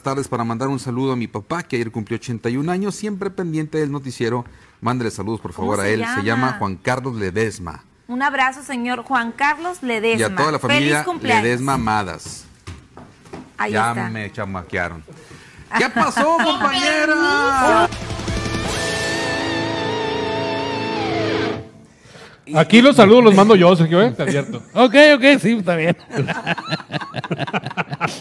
Buenas tardes para mandar un saludo a mi papá que ayer cumplió 81 años, siempre pendiente del noticiero. Mándele saludos por ¿Cómo favor a él. Se llama? Juan Carlos Ledesma. Un abrazo, señor Juan Carlos Ledesma. Y a toda la familia. Ledesma Amadas. Ahí ya está. me chamaquearon. ¿Qué pasó, compañera? Aquí los saludos los mando yo, Sergio, ¿eh? Te advierto. Ok, ok, sí, está bien.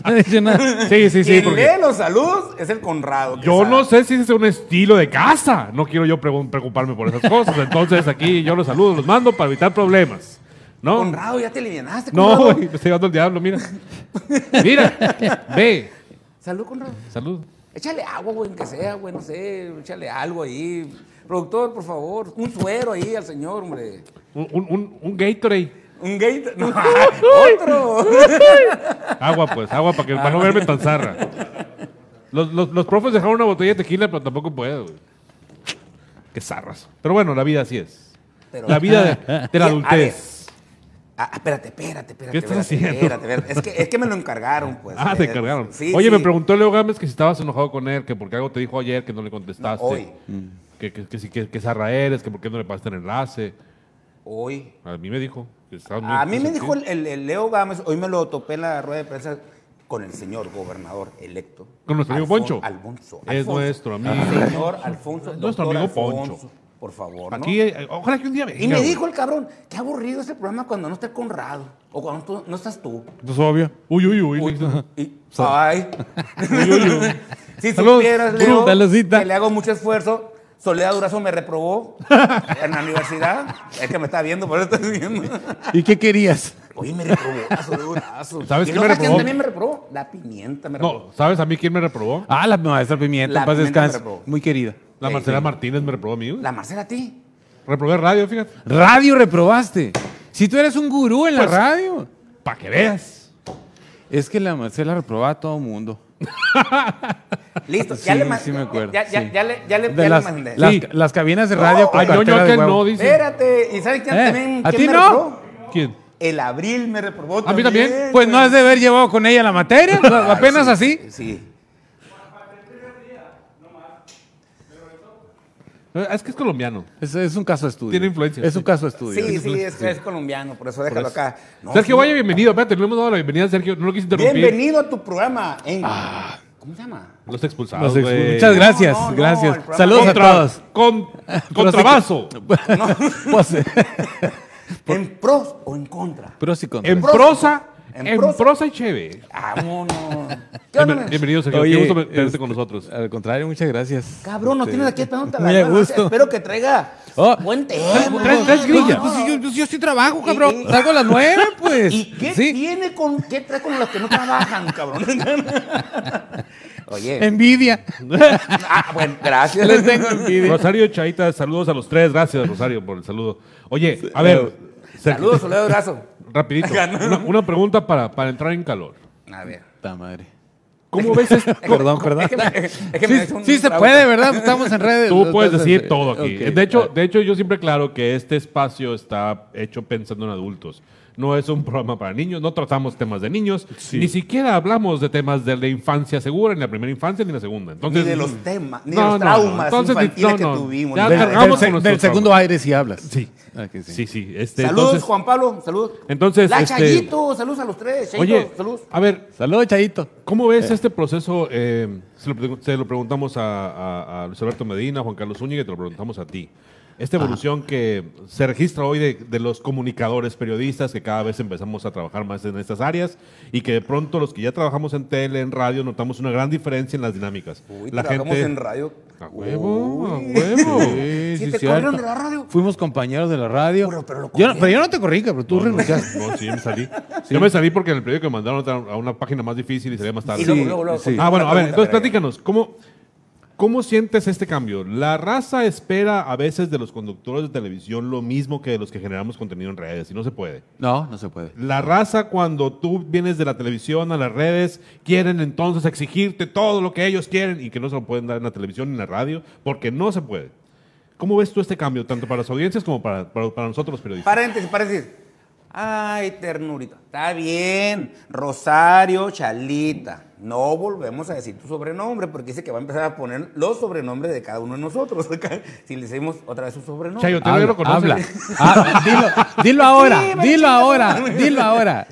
no dice nada. Sí, sí, sí. Quien Porque lee los saludos es el Conrado. yo no sé si ese es un estilo de casa. No quiero yo pregun- preocuparme por esas cosas. Entonces aquí yo los saludo, los mando para evitar problemas. ¿No? Conrado, ya te alivianaste. No, Conrado. güey, me estoy llevando el diablo, mira. Mira, ve. Salud, Conrado. Salud. Échale agua, güey, que sea, güey, no sé. Échale algo ahí. Productor, por favor. Un suero ahí al señor, hombre. Un, un, un, un Gatorade. Un. No, otro. Agua, pues, agua para, que, para no verme tan zarra. Los, los, los profes dejaron una botella de tequila, pero tampoco puedo, güey. Qué zarras. Pero bueno, la vida así es. Pero- La vida de, de la adultez. Ah, espérate, espérate, espérate. ¿Qué estás espérate, haciendo? Espérate, espérate. Es que, es que me lo encargaron, pues. Ah, te Eh, encargaron. Sí, Oye, sí. me preguntó Leo Gámez que si estabas enojado con él, que porque algo te dijo ayer que no le contestaste. No, hoy. Que, que, que, si- que, que zarra eres, que por qué no le pasaste el enlace. Hoy. A mí me dijo. que muy- A mí me dijo el, el- el Leo Gámez, hoy me lo topé en la rueda de prensa con el señor gobernador electo. Con nuestro amigo Poncho. Alfonso. Es nuestro amigo. Señor Alfonso. Nuestro amigo Alfonso, Poncho. Por favor. ¿no? Aquí, eh, ojalá que un día venga. Y me dijo el cabrón, qué aburrido ese programa cuando no está Conrado. O cuando tú- no estás tú. Pues obvio. Uy, uy, uy. Uy, y- ay. uy. si Salud, supieras, Bru, Leo, que le hago mucho esfuerzo. Soledad Durazo me reprobó en la universidad. Es que me está viendo, por eso estoy viendo. ¿Y qué querías? Oye, me reprobó a Soledad Durazo. ¿Sabes ¿Y qué no me quién reprobó? también me reprobó? La pimienta me reprobó. No, ¿sabes a mí quién me reprobó? Ah, la maestra Pimienta, La en paz Pimienta me descanse. reprobó. Muy querida. La Sí, Marcela sí. Martínez me reprobó a mí. güey. La Marcela a ti. Reprobé radio, fíjate. Radio reprobaste. Si tú eres un gurú en Pues- la radio. Para que veas. Es que la Marcela reprobaba a todo mundo. Listo, Sí, ya le ma- sí me acuerdo, Ya, ya, sí. ya le, ya le, De ya le mandé. las, Sí. las cabinas de No, radio con de aquel huevo. no, dice. Espérate, ¿y sabes quién Eh, también ¿a quién ti me no? reprobó? ¿Quién? El abril me reprobó ¿A mí también? Pues no has de haber llevado con ella la materia, Ay, apenas sí, así. Sí. Eh, Es que es colombiano. Es, es un caso de estudio. Tiene influencia, Es sí. un caso de estudio. Sí, Es- sí, es, es colombiano, por eso déjalo acá. No, Sergio, sí. vaya, bienvenido. Espérate, no le hemos dado la bienvenida a Sergio. No lo quise interrumpir. Bienvenido a tu programa en... Ah. ¿Cómo se llama? Los expulsados, Los. Muchas gracias, No, no, no, gracias. Saludos Contra- a todos. Con, contrabazo. Pues, ¿En pros o en contra? pros y contras. En prosa. En En prosa. prosa y chévere. Vámonos. ¿Qué onda? Bienven- Bienvenido, Sergio. Oye, Qué gusto tenerte con nosotros. Al contrario, muchas gracias. Cabrón, no Este, tienes aquí esperando Muy a gusto. Espero que traiga Oh. buen tema. Tres- tres grillas. Pues, yo, pues, yo sí trabajo, Y- cabrón. y- Salgo a las nueve, pues. ¿Y qué Sí. tiene con qué trae con los que no trabajan, cabrón? Oye. Envidia. Ah, bueno, gracias. Les tengo envidia. Rosario Chaita, saludos a los tres. Gracias, Rosario, por el saludo. Oye, a ver. Saludos, Soledad Brazo. Rapidito. Una, una pregunta para, para entrar en calor. A ver. Ta madre. ¿Cómo ves esto? Perdón, perdón. Es que me, es que me Sí, se puede, ¿verdad? Estamos en redes. Tú puedes decir eh, todo aquí. De hecho, de hecho, yo siempre claro que este espacio está hecho pensando en adultos. No es un programa para niños, no tratamos temas de niños, ni siquiera hablamos de temas de la infancia segura, ni la primera infancia ni la segunda. Entonces, ni de los temas, ni No, de no, los no. traumas Entonces, infantiles no, que no. tuvimos. Ya ¿no? Del, con del segundo traumas. aire sí hablas. Sí. Ah, que sí. Sí, sí. Este, Saludos, entonces- Juan Pablo, saludos. Entonces, La este- Chayito, saludos a los tres. Chayito, Oye, saludos. a ver, Saludos, Chayito. ¿Cómo ves este proceso? Eh, se, lo, se lo preguntamos a, a- a Luis Alberto Medina, Juan Carlos Zúñiga, y te lo preguntamos a ti. Esta evolución que se registra hoy de, de los comunicadores periodistas, que cada vez empezamos a trabajar más en estas áreas, y que de pronto los que ya trabajamos en tele, en radio, notamos una gran diferencia en las dinámicas. Uy, la trabajamos gente... en radio. A huevo, a huevo. Sí, ¿Sí sí, te corrieron de la radio? Fuimos compañeros de la radio. Pero- pero lo yo no, corrieron. pero yo no te corrí, pero tú renunciaste. No, sí, yo me salí. Yo me salí porque en el periódico me mandaron a una página más difícil y salía más tarde. Y luego, luego, luego, sí. Ah, bueno, a ver, entonces platícanos, ¿cómo, ¿cómo sientes este cambio? ¿La raza espera a veces de los conductores de televisión lo mismo que de los que generamos contenido en redes? Y no se puede. No, no se puede. La raza, cuando tú vienes de la televisión a las redes, quieren entonces exigirte todo lo que ellos quieren y que no se lo pueden dar en la televisión ni en la radio, porque no se puede. ¿Cómo ves tú este cambio, tanto para las audiencias como para, para, para nosotros los periodistas? Paréntesis, paréntesis. Ay, ternurita. Está bien. Rosario Chalita. No volvemos a decir tu sobrenombre porque dice que va a empezar a poner los sobrenombres de cada uno de nosotros. si le decimos otra vez su sobrenombre. Chayo, tú ya lo conoces. habla. Ah, dilo, dilo ahora, Sí, dilo chico. ahora, dilo ahora.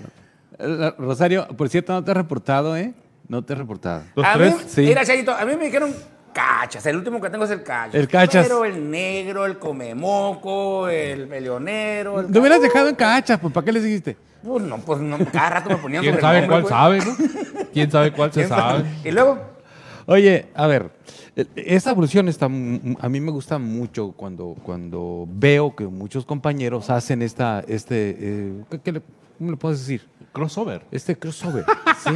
Rosario, por cierto, no te has reportado, ¿eh? No te has reportado. Los a tres. Mí, Sí. Mira, Chayito, a mí me dijeron cachas. El último que tengo es el cachas. El cachas. Pero el negro, el comemoco, el peleonero. El Te hubieras dejado en cachas, pues ¿para qué le seguiste? Pues no, pues no, cada rato me ponían ¿Quién sabe cuál sabe, pues. no? ¿Quién sabe cuál se ¿Quién sabe? Y luego, Oye, a ver, esa evolución está, a mí me gusta mucho cuando, cuando veo que muchos compañeros hacen esta, este, eh, ¿qué- qué le, ¿cómo le puedes decir? Crossover. Este crossover. Sí.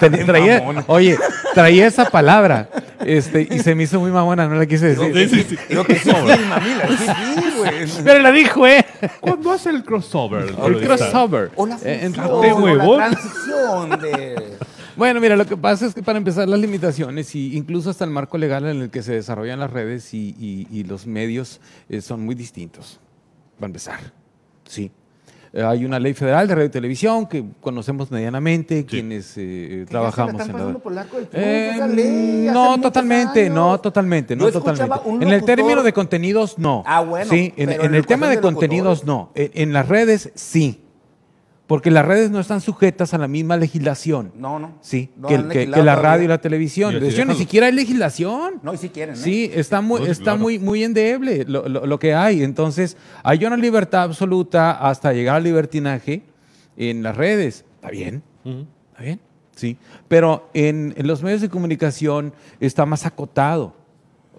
Tra- traía, oye, traía esa palabra este, y se me hizo muy mamona, no la quise decir. que sí, sí, mamila, sí, sí, güey. Pero la dijo, ¿eh? ¿Cuándo hace el crossover? El crossover. O la Eh, función, o la huevón. transición de... Bueno, mira, lo que pasa es que para empezar las limitaciones y incluso hasta el marco legal en el que se desarrollan las redes y, y- y los medios eh, son muy distintos. Para empezar, sí. Eh, hay una ley federal de radio y televisión que conocemos medianamente, quienes eh, trabajamos están en la... por el arco del triunfo Eh, esa ley, hace no, totalmente, no, totalmente, no Yo totalmente. En el término de contenidos, no. Ah, bueno, Sí, en, el el tema de contenidos, no. En, en las redes, sí. Porque las redes no están sujetas a la misma legislación. No, no. Sí, No que, la todavía. radio y la televisión. De hecho, ni siquiera hay legislación. No, y si quieren, ¿eh? Sí, está muy, No, está claro. muy, muy endeble lo, lo- lo que hay. Entonces, hay una libertad absoluta hasta llegar al libertinaje en las redes. Está bien, está bien, sí. Pero en, en los medios de comunicación está más acotado.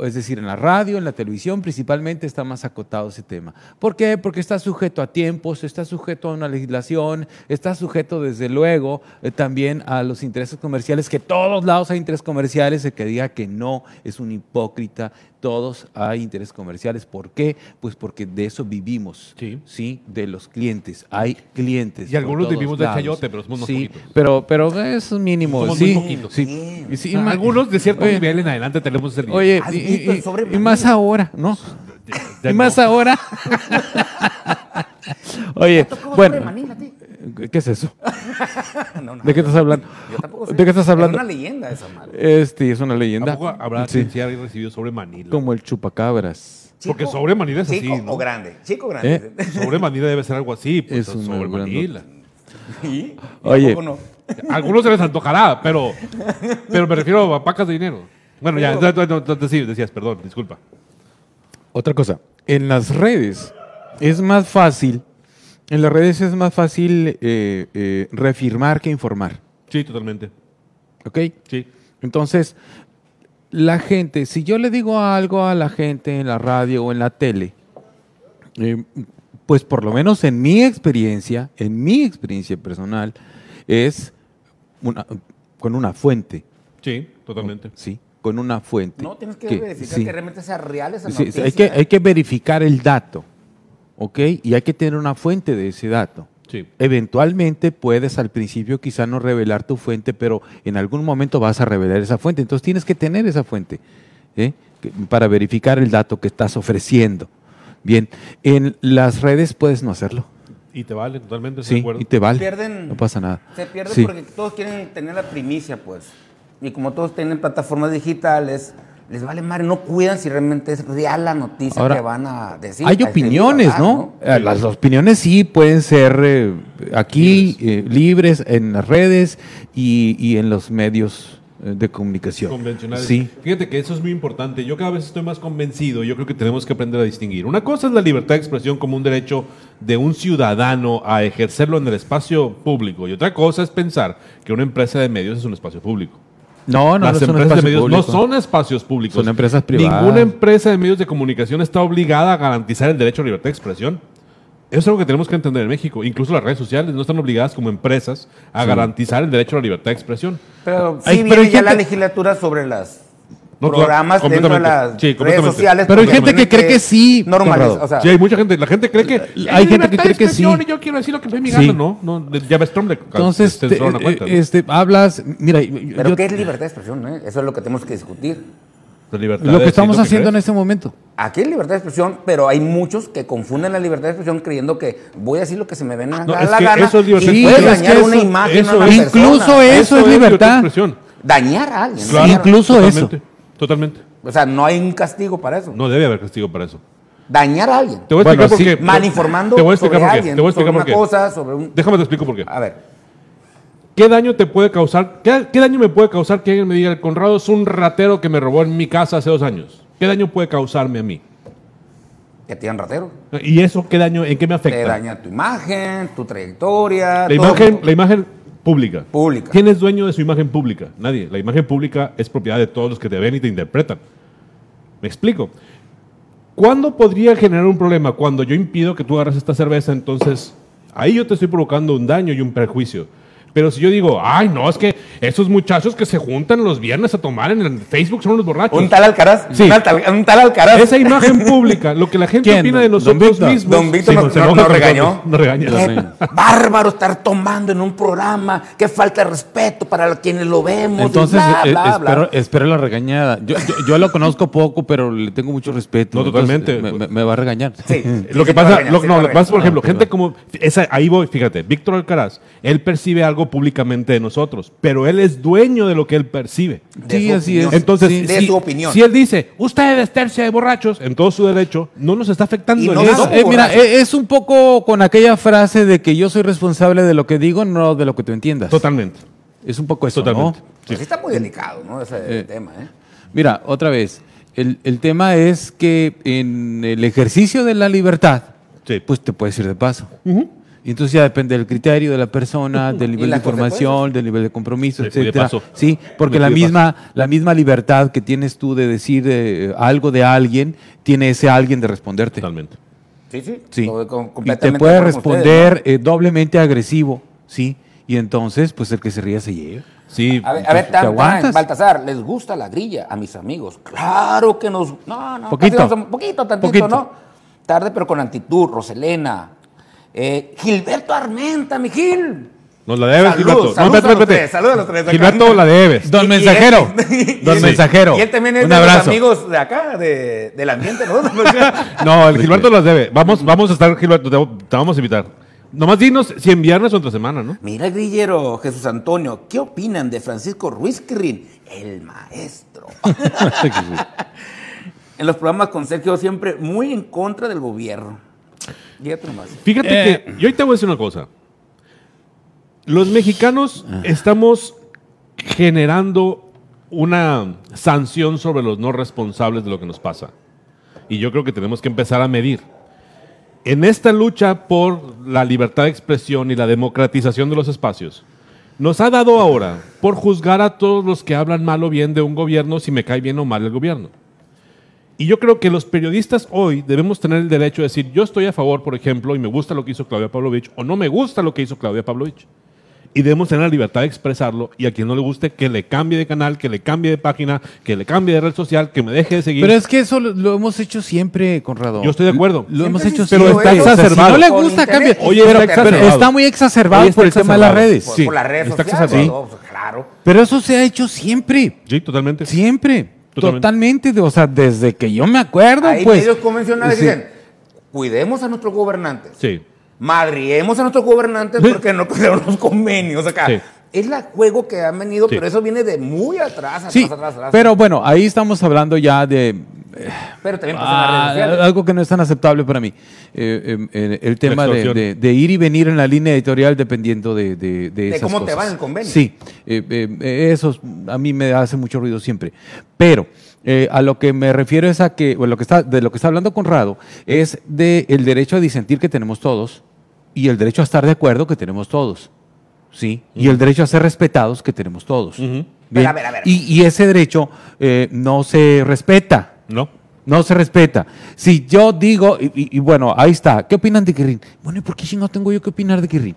Es decir, en la radio, en la televisión principalmente está más acotado ese tema. ¿Por qué? Porque está sujeto a tiempos, está sujeto a una legislación, está sujeto desde luego eh, también a los intereses comerciales, que todos lados hay intereses comerciales, el que diga que no es un hipócrita, todos hay intereses comerciales. ¿Por qué? Pues porque de eso vivimos, Sí. de los clientes. Hay clientes. Y algunos vivimos del chayote, pero somos Sí, poquitos. pero, pero es mínimo. Somos sí, muy poquitos. sí. Sí, algunos de cierto Oye, nivel en adelante tenemos nivel. Oye, ¿Has y, el y- sobre y más ahora, ¿no? Ya y más ahora. Oye, ¿Cómo bueno, Manila? ¿qué es eso? No, no. ¿De qué estás hablando? Yo tampoco sé. ¿De qué estás hablando? Es una leyenda esa madre. Este es una leyenda. Habrá Sí, quien haya recibido sobre Manila. como el chupacabras. Porque sobre Manila es así, Chico ¿no? o grande. Chico o grande. Sobre Manila debe ser algo así, pues, Es sobre Manila. ¿Y? Oye. Algunos se les antojará, pero, pero me refiero a pacas de dinero. Bueno, ya, no, no, no, no, sí, decías, perdón, disculpa. Otra cosa, en las redes es más fácil, en las redes es más fácil eh, eh, reafirmar que informar. Sí, totalmente. ¿Ok? Sí. Entonces, la gente, si yo le digo algo a la gente en la radio o en la tele, eh, pues por lo menos en mi experiencia, en mi experiencia personal, es una- con una fuente, Sí, totalmente. ¿sí? Con una fuente. No, tienes que, que- verificar sí. que realmente sea real esa Sí, sí, noticia. hay, que, hay que verificar el dato, ¿ok? Y hay que tener una fuente de ese dato. Sí. Eventualmente puedes al principio quizá no revelar tu fuente, pero en algún momento vas a revelar esa fuente. Entonces tienes que tener esa fuente ¿eh? Para verificar el dato que estás ofreciendo. Bien, en las redes puedes no hacerlo. Y te vale, totalmente, estoy de Sí, acuerdo. y te vale. Pierden- no pasa nada. Se pierde Sí. porque todos quieren tener la primicia, pues. Y como todos tienen plataformas digitales, les vale madre, no cuidan si realmente es real la noticia Ahora, que van a decir. Hay opiniones, dar, ¿no? Eh, Las opiniones sí pueden ser eh, aquí eh, libres en las redes y, y en los medios de comunicación. convencionales. Sí. Fíjate que eso es muy importante. Yo cada vez estoy más convencido. Yo creo que tenemos que aprender a distinguir. Una cosa es la libertad de expresión como un derecho de un ciudadano a ejercerlo en el espacio público. Y otra cosa es pensar que una empresa de medios es un espacio público. No, no, Las no de medios no son espacios públicos. Son empresas privadas. Ninguna empresa de medios de comunicación está obligada a garantizar el derecho a libertad de expresión. Eso es algo que tenemos que entender en México. Incluso las redes sociales no están obligadas como empresas a garantizar el derecho a la libertad de expresión. Pero sí Ay, viene pero hay ya la legislatura sobre las No, programas claro, dentro de las Sí, redes sociales. Pero hay gente que cree que sí, Conrado. o sea, Sí, hay mucha gente. La gente cree que. Hay gente que libertad de cree que expresión sí. Y yo quiero decir lo que me mi Sí. ¿no? no ya ves, Trump Entonces, te cuenta, eh, ¿no? este, hablas, mira, yo- pero yo- ¿qué es libertad de expresión? eh? Eso es lo que tenemos que discutir. La libertad Lo que estamos haciendo en este momento. Aquí hay libertad de expresión, pero hay muchos que confunden la libertad de expresión creyendo que voy a decir lo que se me ven a No, la es que gana. eso es libertad y de puedes expresión. dañar Es una imagen eso a una es- persona. Incluso eso es libertad de libertad. expresión. Dañar a alguien. Claro, dañar- Incluso eso. Totalmente. O sea, no hay un castigo para eso. No debe haber castigo para eso. Dañar a alguien. Te voy a Bueno, explicar por qué. Mal informando Te voy a explicar sobre por qué. alguien, Te voy a explicar sobre por una cosa, sobre un... Déjame te explico por qué. A ver, ¿Qué daño te puede causar? ¿Qué, qué daño me puede causar que alguien me diga, el Conrado es un ratero que me robó en mi casa hace dos años? ¿Qué daño puede causarme a mí? que te ratero. ¿Y eso qué daño, en qué me afecta? Te daña tu imagen, tu trayectoria. La todo. imagen, la imagen pública. Pública. ¿Quién es dueño de su imagen pública? Nadie. La imagen pública es propiedad de todos los que te ven y te interpretan. ¿Me explico? ¿Cuándo podría generar un problema? Cuando yo impido que tú agarres esta cerveza, entonces ahí yo te estoy provocando un daño y un perjuicio. Pero si yo digo, ay, no, es que esos muchachos que se juntan los viernes a tomar en el Facebook son los borrachos. Un tal Alcaraz. Sí. Un, tal, un tal Alcaraz. Esa imagen pública, lo que la gente ¿Quién? opina de nosotros mismos. Don Víctor Sí, nos, se nos- enoja nos con regañó. Nos regaña. Qué bárbaro estar tomando en un programa. Qué falta de respeto para quienes lo vemos. y Entonces, bla, eh, bla, bla. espero, espero la regañada. Yo, yo, yo lo conozco poco, pero le tengo mucho respeto. No, totalmente. Me, me- me va a regañar. Sí. Lo que pasa, regañar, lo, no, lo por regañar. ejemplo, gente como, esa, ahí voy, fíjate, Víctor Alcaraz, él percibe algo públicamente de nosotros, pero él es dueño de lo que él percibe. De Sí, su así opinión. es. Entonces, Sí. De si, su opinión. si él dice, ustedes tercia de borrachos, en todo su derecho, no nos está afectando Y en no Es, eh, mira, eh, es un poco con aquella frase de que yo soy responsable de lo que digo, no de lo que tú entiendas. Totalmente. Es un poco eso, Totalmente. ¿no? Pues sí está muy delicado, ¿no? Ese tema, ¿eh? Mira, otra vez, el, el tema es que en el ejercicio de la libertad, Sí. pues te puedes ir de paso. Y entonces ya depende del criterio de la persona, del nivel de información, del nivel de compromiso, etcétera. Sí, porque la misma, la misma libertad que tienes tú de decir eh, algo de alguien, tiene ese alguien de responderte. Totalmente. Sí, sí. Sí. Y te puede responder eh, doblemente agresivo, sí. Y entonces, pues el que se ría se lleva. Sí, A ver, a ver ¿Te tan, tan? Baltasar, ¿les gusta la grilla a mis amigos? Claro que nos... No, no. Poquito. poquito, tantito, Poquito. ¿no? Tarde, pero con actitud. Roselena. Eh, Gilberto Armenta, mi Gil. nos la debes, Gilberto. saludos No, a espérate, los espérate. tres, saludos a los tres. Gilberto, la debes. Don Y- y Mensajero. él- Don y Mensajero. Y él también es Un de abrazo. los amigos de acá, de, del ambiente, ¿no? No, el Gilberto las debe. Vamos, vamos a estar, Gilberto, te, te vamos a invitar. Nomás dinos si en viernes o entre semana, ¿no? Mira, grillero Jesús Antonio, ¿qué opinan de Francisco Ruiz Quirrín, el maestro? en los programas con Sergio siempre muy en contra del gobierno. Fíjate nomás. Fíjate Eh. que yo ahí te voy a decir una cosa. Los mexicanos estamos generando una sanción sobre los no responsables de lo que nos pasa. Y yo creo que tenemos que empezar a medir. En esta lucha por la libertad de expresión y la democratización de los espacios, nos ha dado ahora por juzgar a todos los que hablan mal o bien de un gobierno si me cae bien o mal el gobierno. Y yo creo que los periodistas hoy debemos tener el derecho de decir, yo estoy a favor, por ejemplo, y me gusta lo que hizo Claudia Pavlovich, o no me gusta lo que hizo Claudia Pavlovich. Y debemos tener la libertad de expresarlo, y a quien no le guste, que le cambie de canal, que le cambie de página, que le cambie de red social, que me deje de seguir. Pero es que eso lo, lo hemos hecho siempre, Conrado. Yo estoy de acuerdo. Lo hemos hecho siempre. eso. O sea, exacerbado. Si no le gusta, internet. cambie. Oye, pero, está pero está muy exacerbado está por el tema de las redes. Por, Sí, por las redes está sociales. claro. Pero eso se ha hecho siempre. Sí, totalmente. Siempre. Totalmente. O sea, desde que yo me acuerdo, Hay pues. medios convencionales sí. dicen, cuidemos a nuestros gobernantes. Sí. Madriemos a nuestros gobernantes porque no cuidaron los convenios acá. Sí. Es el juego que han venido, Sí. pero eso viene de muy atrás, atrás, Sí, atrás, atrás. pero bueno, ahí estamos hablando ya de Pero también pasa en las ah, redes sociales. algo que no es tan aceptable para mí. Eh, eh, eh, el tema de, de- de ir y venir en la línea editorial dependiendo de, de, de esas cómo te cosas. va en el convenio. Sí, eh, eh, eso a mí me hace mucho ruido siempre. Pero eh, a lo que me refiero es a que, bueno, lo que está, de lo que está hablando Conrado, es de el derecho a disentir que tenemos todos y el derecho a estar de acuerdo que tenemos todos. ¿sí? Y el derecho a ser respetados que tenemos todos. Ujú. Bien. Pero, a ver, a ver. Y, y ese derecho eh, no se respeta. ¿No? No se respeta. Si yo digo, y, y- y bueno, ahí está, ¿qué opinan de Kirin? Bueno, ¿y por qué no tengo yo que opinar de Kirin?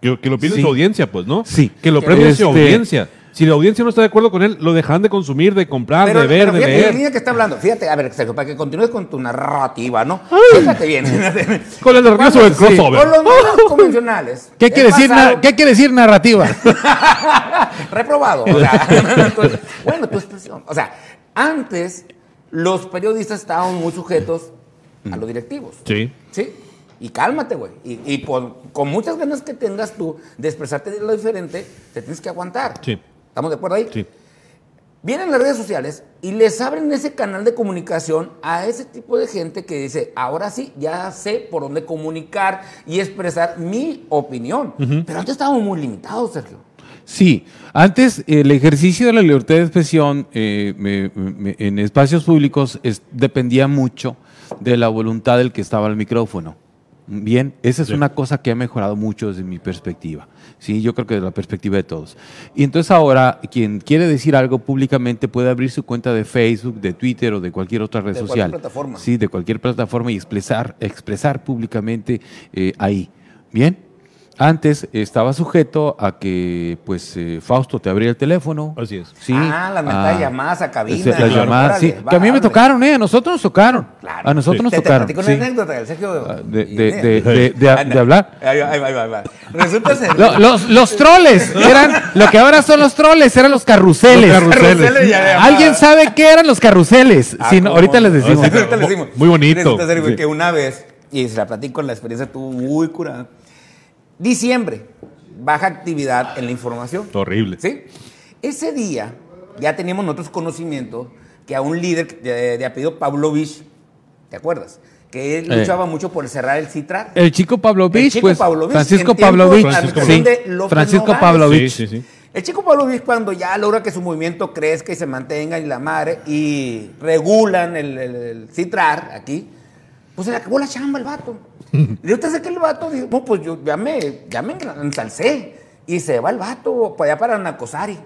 Que, que lo pide Sí. su audiencia, pues, ¿no? Sí. Que lo premie su Este- audiencia. Si la audiencia no está de acuerdo con él, lo dejan de consumir, de comprar, Pero, de ver, pero de fíjate, la leer. línea que está hablando, fíjate, a ver, Sergio, para que continúes con tu narrativa, ¿no? Fíjate bien. Con la narrativa sobre el crossover. Con los medios convencionales. ¿Qué quiere, decir, ¿Qué quiere decir narrativa? Reprobado. o sea, entonces, bueno, tu expresión. O sea, Antes, los periodistas estaban muy sujetos a los directivos. Sí. Sí. Y cálmate, güey. Y, y por- con muchas ganas que tengas tú de expresarte de lo diferente, te tienes que aguantar. Sí. ¿Estamos de acuerdo ahí? Sí. Vienen las redes sociales y les abren ese canal de comunicación a ese tipo de gente que dice, ahora sí, ya sé por dónde comunicar y expresar mi opinión. Pero antes estábamos muy limitados, Sergio. Sí, antes el ejercicio de la libertad de expresión eh, me- me- en espacios públicos es- dependía mucho de la voluntad del que estaba al micrófono. Bien, esa es Sí. una cosa que ha mejorado mucho desde mi perspectiva. Sí, yo creo que de la perspectiva de todos. Y entonces ahora, quien quiere decir algo públicamente puede abrir su cuenta de Facebook, de Twitter o de cualquier otra red De cualquier social. plataforma. Sí, de cualquier plataforma y expresar, expresar públicamente eh, ahí. Bien. Antes estaba sujeto a que pues eh, Fausto te abría el teléfono. Así es. Sí. Ah, las Ah, llamadas a cabina. ese- Las Claro, llamadas, órale, sí. va, Que a mí me tocaron, ¿eh? A nosotros nos tocaron. Claro. A nosotros nos Te- te tocaron. platico sí. una anécdota del Sergio. Ah, de- de- de- de- de- Anda. de hablar. Ahí va, ahí va, ahí va. Resulta ser. Lo- los, los troles eran lo que ahora son los troles, eran los carruseles. Los carruseles. Carruseles. ¿Alguien sabe qué eran los carruseles? Ah, Si no, ¿cómo? ahorita les decimos. Ah, sí. Ahorita les decimos. Muy bonito. Resulta ser, güey, Sí. que una vez, y se la platico, la experiencia estuvo muy curada. Diciembre, baja actividad en la información. Horrible. ¿Sí? Ese día ya teníamos nosotros conocimiento que a un líder de, de apellido Pavlovich, ¿te acuerdas? Que él Eh. luchaba mucho por cerrar el Citrar. El chico Pavlovich, El pues Pavlovich, Francisco Pavlovich, Francisco sí, Francisco. Pavlovich. Sí, sí, sí. El chico Pavlovich cuando ya logra que su movimiento crezca y se mantenga y la madre y regulan el, el, el citrar aquí, pues se le acabó la chamba el vato. Y ahorita sé que el vato dijo, no, pues yo ya me, ya me ensalcé. Y se va el vato para allá para Nacosari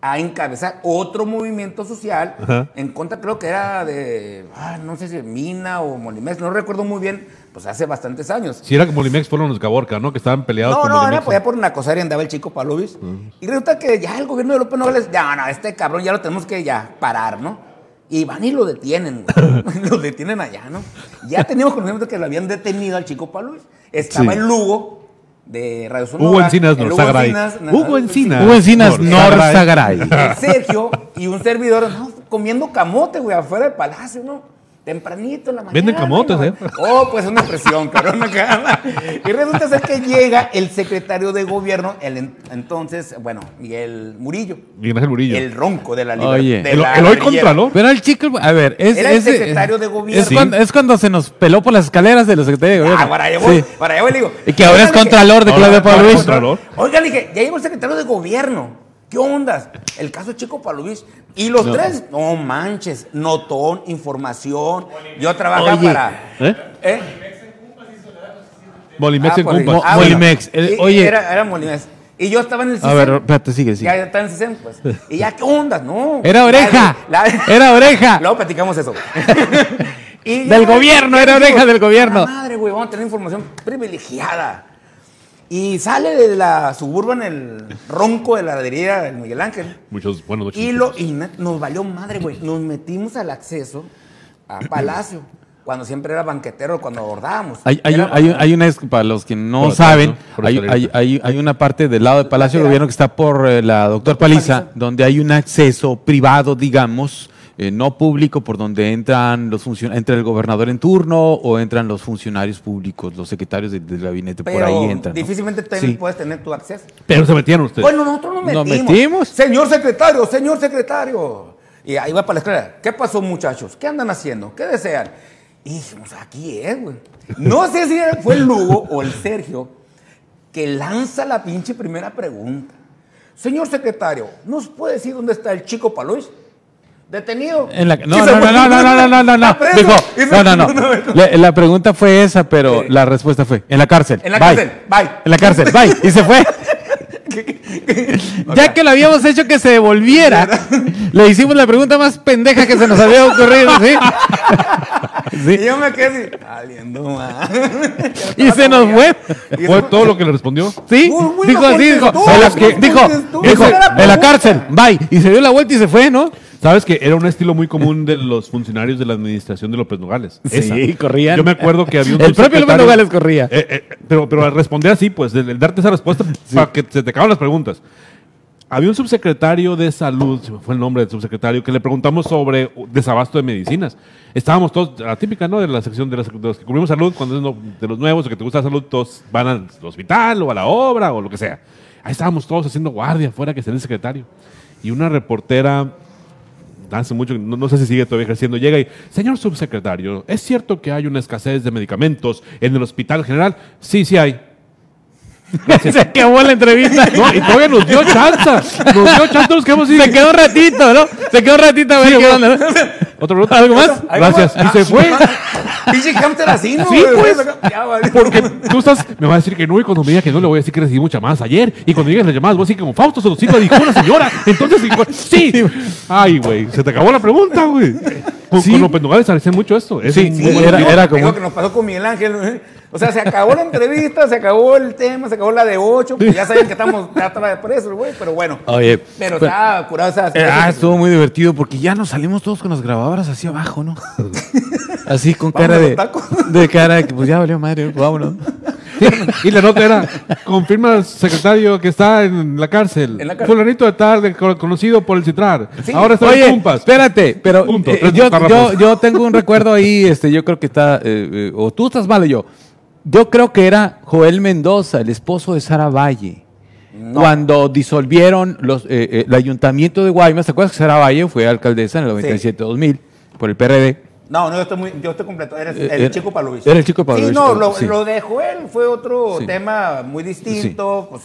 a encabezar otro movimiento social Ajá. en contra, creo que era de, ah, no sé si Mina o Molimex, no recuerdo muy bien, pues hace bastantes años. Si era como Molimex fueron los Caborca, ¿no? Que estaban peleados No, con no, era Molimex. por allá por una cosa andaba el chico Pavlovich. Y resulta que ya el gobierno de López Nogales, ya, no, este cabrón ya lo tenemos que ya parar, ¿no? Y van y lo detienen, güey. lo detienen allá, ¿no? Ya teníamos conocimiento que lo habían detenido al chico Pavlovich. Estaba Sí. el Lugo de Radio Sonora. Hugo Encinas Norzagaray. Hugo Encinas. Hugo Encinas Norzagaray. Sergio y un servidor no, comiendo camote, güey, afuera del palacio, ¿no? Tempranito en la mañana. Venden camotes. ¿eh? Oh, pues una impresión, cabrón. acá. Y resulta ser que llega el secretario de gobierno, el en- entonces, bueno, Miguel Murillo, Miguel Murillo. el ronco de la libertad. Oye. El, el hoy Contralor. Pero el chico, a ver, es, Era el es- secretario de gobierno. Es, cuando, es cuando se nos peló por las escaleras de los secretarios de Ah, gobierno. para allá voy, Sí. para allá voy, le digo. Y que ahora es contralor de Claudio Pavlovich. Contralor. Oiga, le dije, ya llegó el secretario de gobierno. ¿Qué ondas? El caso Chico Palovich. Y los No. tres, no manches, notón, información. Yo trabajo Oye. para. ¿Eh? ¿Eh? Molimex Ah, en. Cumpas. Ah, Molimex. bueno. Y- oye. Era, era Molimex. Y yo estaba en el A CISEN. ver, espérate, sigue, sigue. Ya estaba en el CISEN, pues. Y ya, ¿qué ondas? No. Era oreja. La- la- Era oreja. Luego platicamos eso. Y Del ya, gobierno, ya era digo, oreja del gobierno. "Ah, Madre, güey, vamos a tener información privilegiada. Y sale de la suburban el ronco de la heladería del Miguel Ángel. Muchos buenos noches. Y, lo, y nos valió madre, güey. Nos metimos al acceso a Palacio. Cuando siempre era banquetero, cuando abordábamos. Hay, hay, un- hay, hay una, para los que no Por atrás, saben, ¿no? Hay, escalera. hay, hay, hay una parte del lado Palacio de Lateral. Gobierno que está por eh, la doctor Doctor Paliza, Paliza. donde hay un acceso privado, digamos, eh, no público, por donde entran los funcio- entra el gobernador en turno o entran los funcionarios públicos, los secretarios del, del gabinete, Pero por ahí entran. ¿no? difícilmente Sí. puedes tener tu acceso. Pero se metieron ustedes. Bueno, nosotros nos Nos metimos. metimos. Señor secretario, señor secretario. Y ahí va para la escuela. ¿Qué pasó, muchachos? ¿Qué andan haciendo? ¿Qué desean? Y dijimos, aquí es, güey. No sé si fue el Lugo o el Sergio que lanza la pinche primera pregunta. Señor secretario, ¿nos puede decir dónde está el chico Palois? Detenido. En la- no, no, no, no, no, no, no, no, no. Dijo, no, no, no. La, la pregunta fue esa, pero Sí. la respuesta fue, en la cárcel. En la bye. cárcel, bye. En la cárcel, bye. Y se fue. Ya que lo habíamos hecho que se devolviera, le hicimos la pregunta más pendeja que se nos había ocurrido, ¿sí? Y yo me quedé así, valiendo más. Y se nos fue. ¿Fue todo lo que le respondió? ¿Sí? Dijo así, dijo, dijo, dijo, en la cárcel, bye. Y se dio la vuelta y se fue, ¿no? Sabes que era un estilo muy común de los funcionarios de la administración de López Nogales. Esa. Sí, corrían. Yo me acuerdo que había un El propio López Nogales corría. Eh, eh, pero, pero al responder así, pues, el, el darte esa respuesta para que se te acaban las preguntas. había un subsecretario de salud, se me fue el nombre del subsecretario, que le preguntamos sobre desabasto de medicinas. Estábamos todos, la típica, ¿no? De la sección de, las- de los que cubrimos salud, cuando es de los nuevos o que te gusta la salud, todos van al hospital o a la obra o lo que sea. Ahí estábamos todos haciendo guardia afuera que sea el secretario. Y una reportera, hace mucho, no, no sé si sigue todavía ejerciendo, llega y, señor subsecretario, ¿es cierto que hay una escasez de medicamentos en el hospital general? Sí, sí hay. Se acabó la entrevista. No, y todavía nos dio chance. Nos dio chance, nos quedamos así. Se quedó un ratito, ¿no? Se quedó un ratito a ver Sí, qué bueno. onda. ¿Otra pregunta? ¿Algo más? Gracias. Y se fue. Pinche hamster así, ¿no? Sí, pues. Ya, vale. Porque tú estás, me va a decir que no, y cuando me diga que no, le voy a decir que recibí muchas llamadas ayer. Y cuando digas las llamadas, voy a decir como Fausto se lo dijo la señora. Entonces, sí. Ay, güey, se te acabó la pregunta, güey. Con, Sí. con hacen mucho esto. Es Sí, sí, era- era como- que nos pasó con Miguel Ángel. ¿eh? O sea, se acabó la entrevista, se acabó el tema, se acabó la de 8. Pues ya saben que estamos ya estaba presos, güey, pero bueno. Oye, Pero está curado esa. Eh, ah, estuvo muy divertido porque ya nos salimos todos con las grabadoras así abajo, ¿no? Así con cara de, de cara de que pues ya valió madre, vámonos. Y la nota era, confirma el secretario que está en la cárcel. En la cárcel. Fulanito de tarde, co- conocido por el Citrar. Sí. Ahora está Oye, en Cumpas. espérate, pero Punto, eh, yo, yo, yo tengo un recuerdo ahí, este, yo creo que está, eh, eh, o tú estás mal o yo. Yo creo que era Joel Mendoza, el esposo de Sara Valle. Cuando disolvieron los, eh, eh, el ayuntamiento de Guaymas, ¿te acuerdas que Sara Valle fue alcaldesa en el 97-2000 por el PRD? No, no, yo estoy, muy, yo estoy completo. Eres Eh, el era- chico Palovich. era el chico Palovich, Sí, no, lo, sí. lo de Joel fue otro Sí. tema muy distinto. Pues,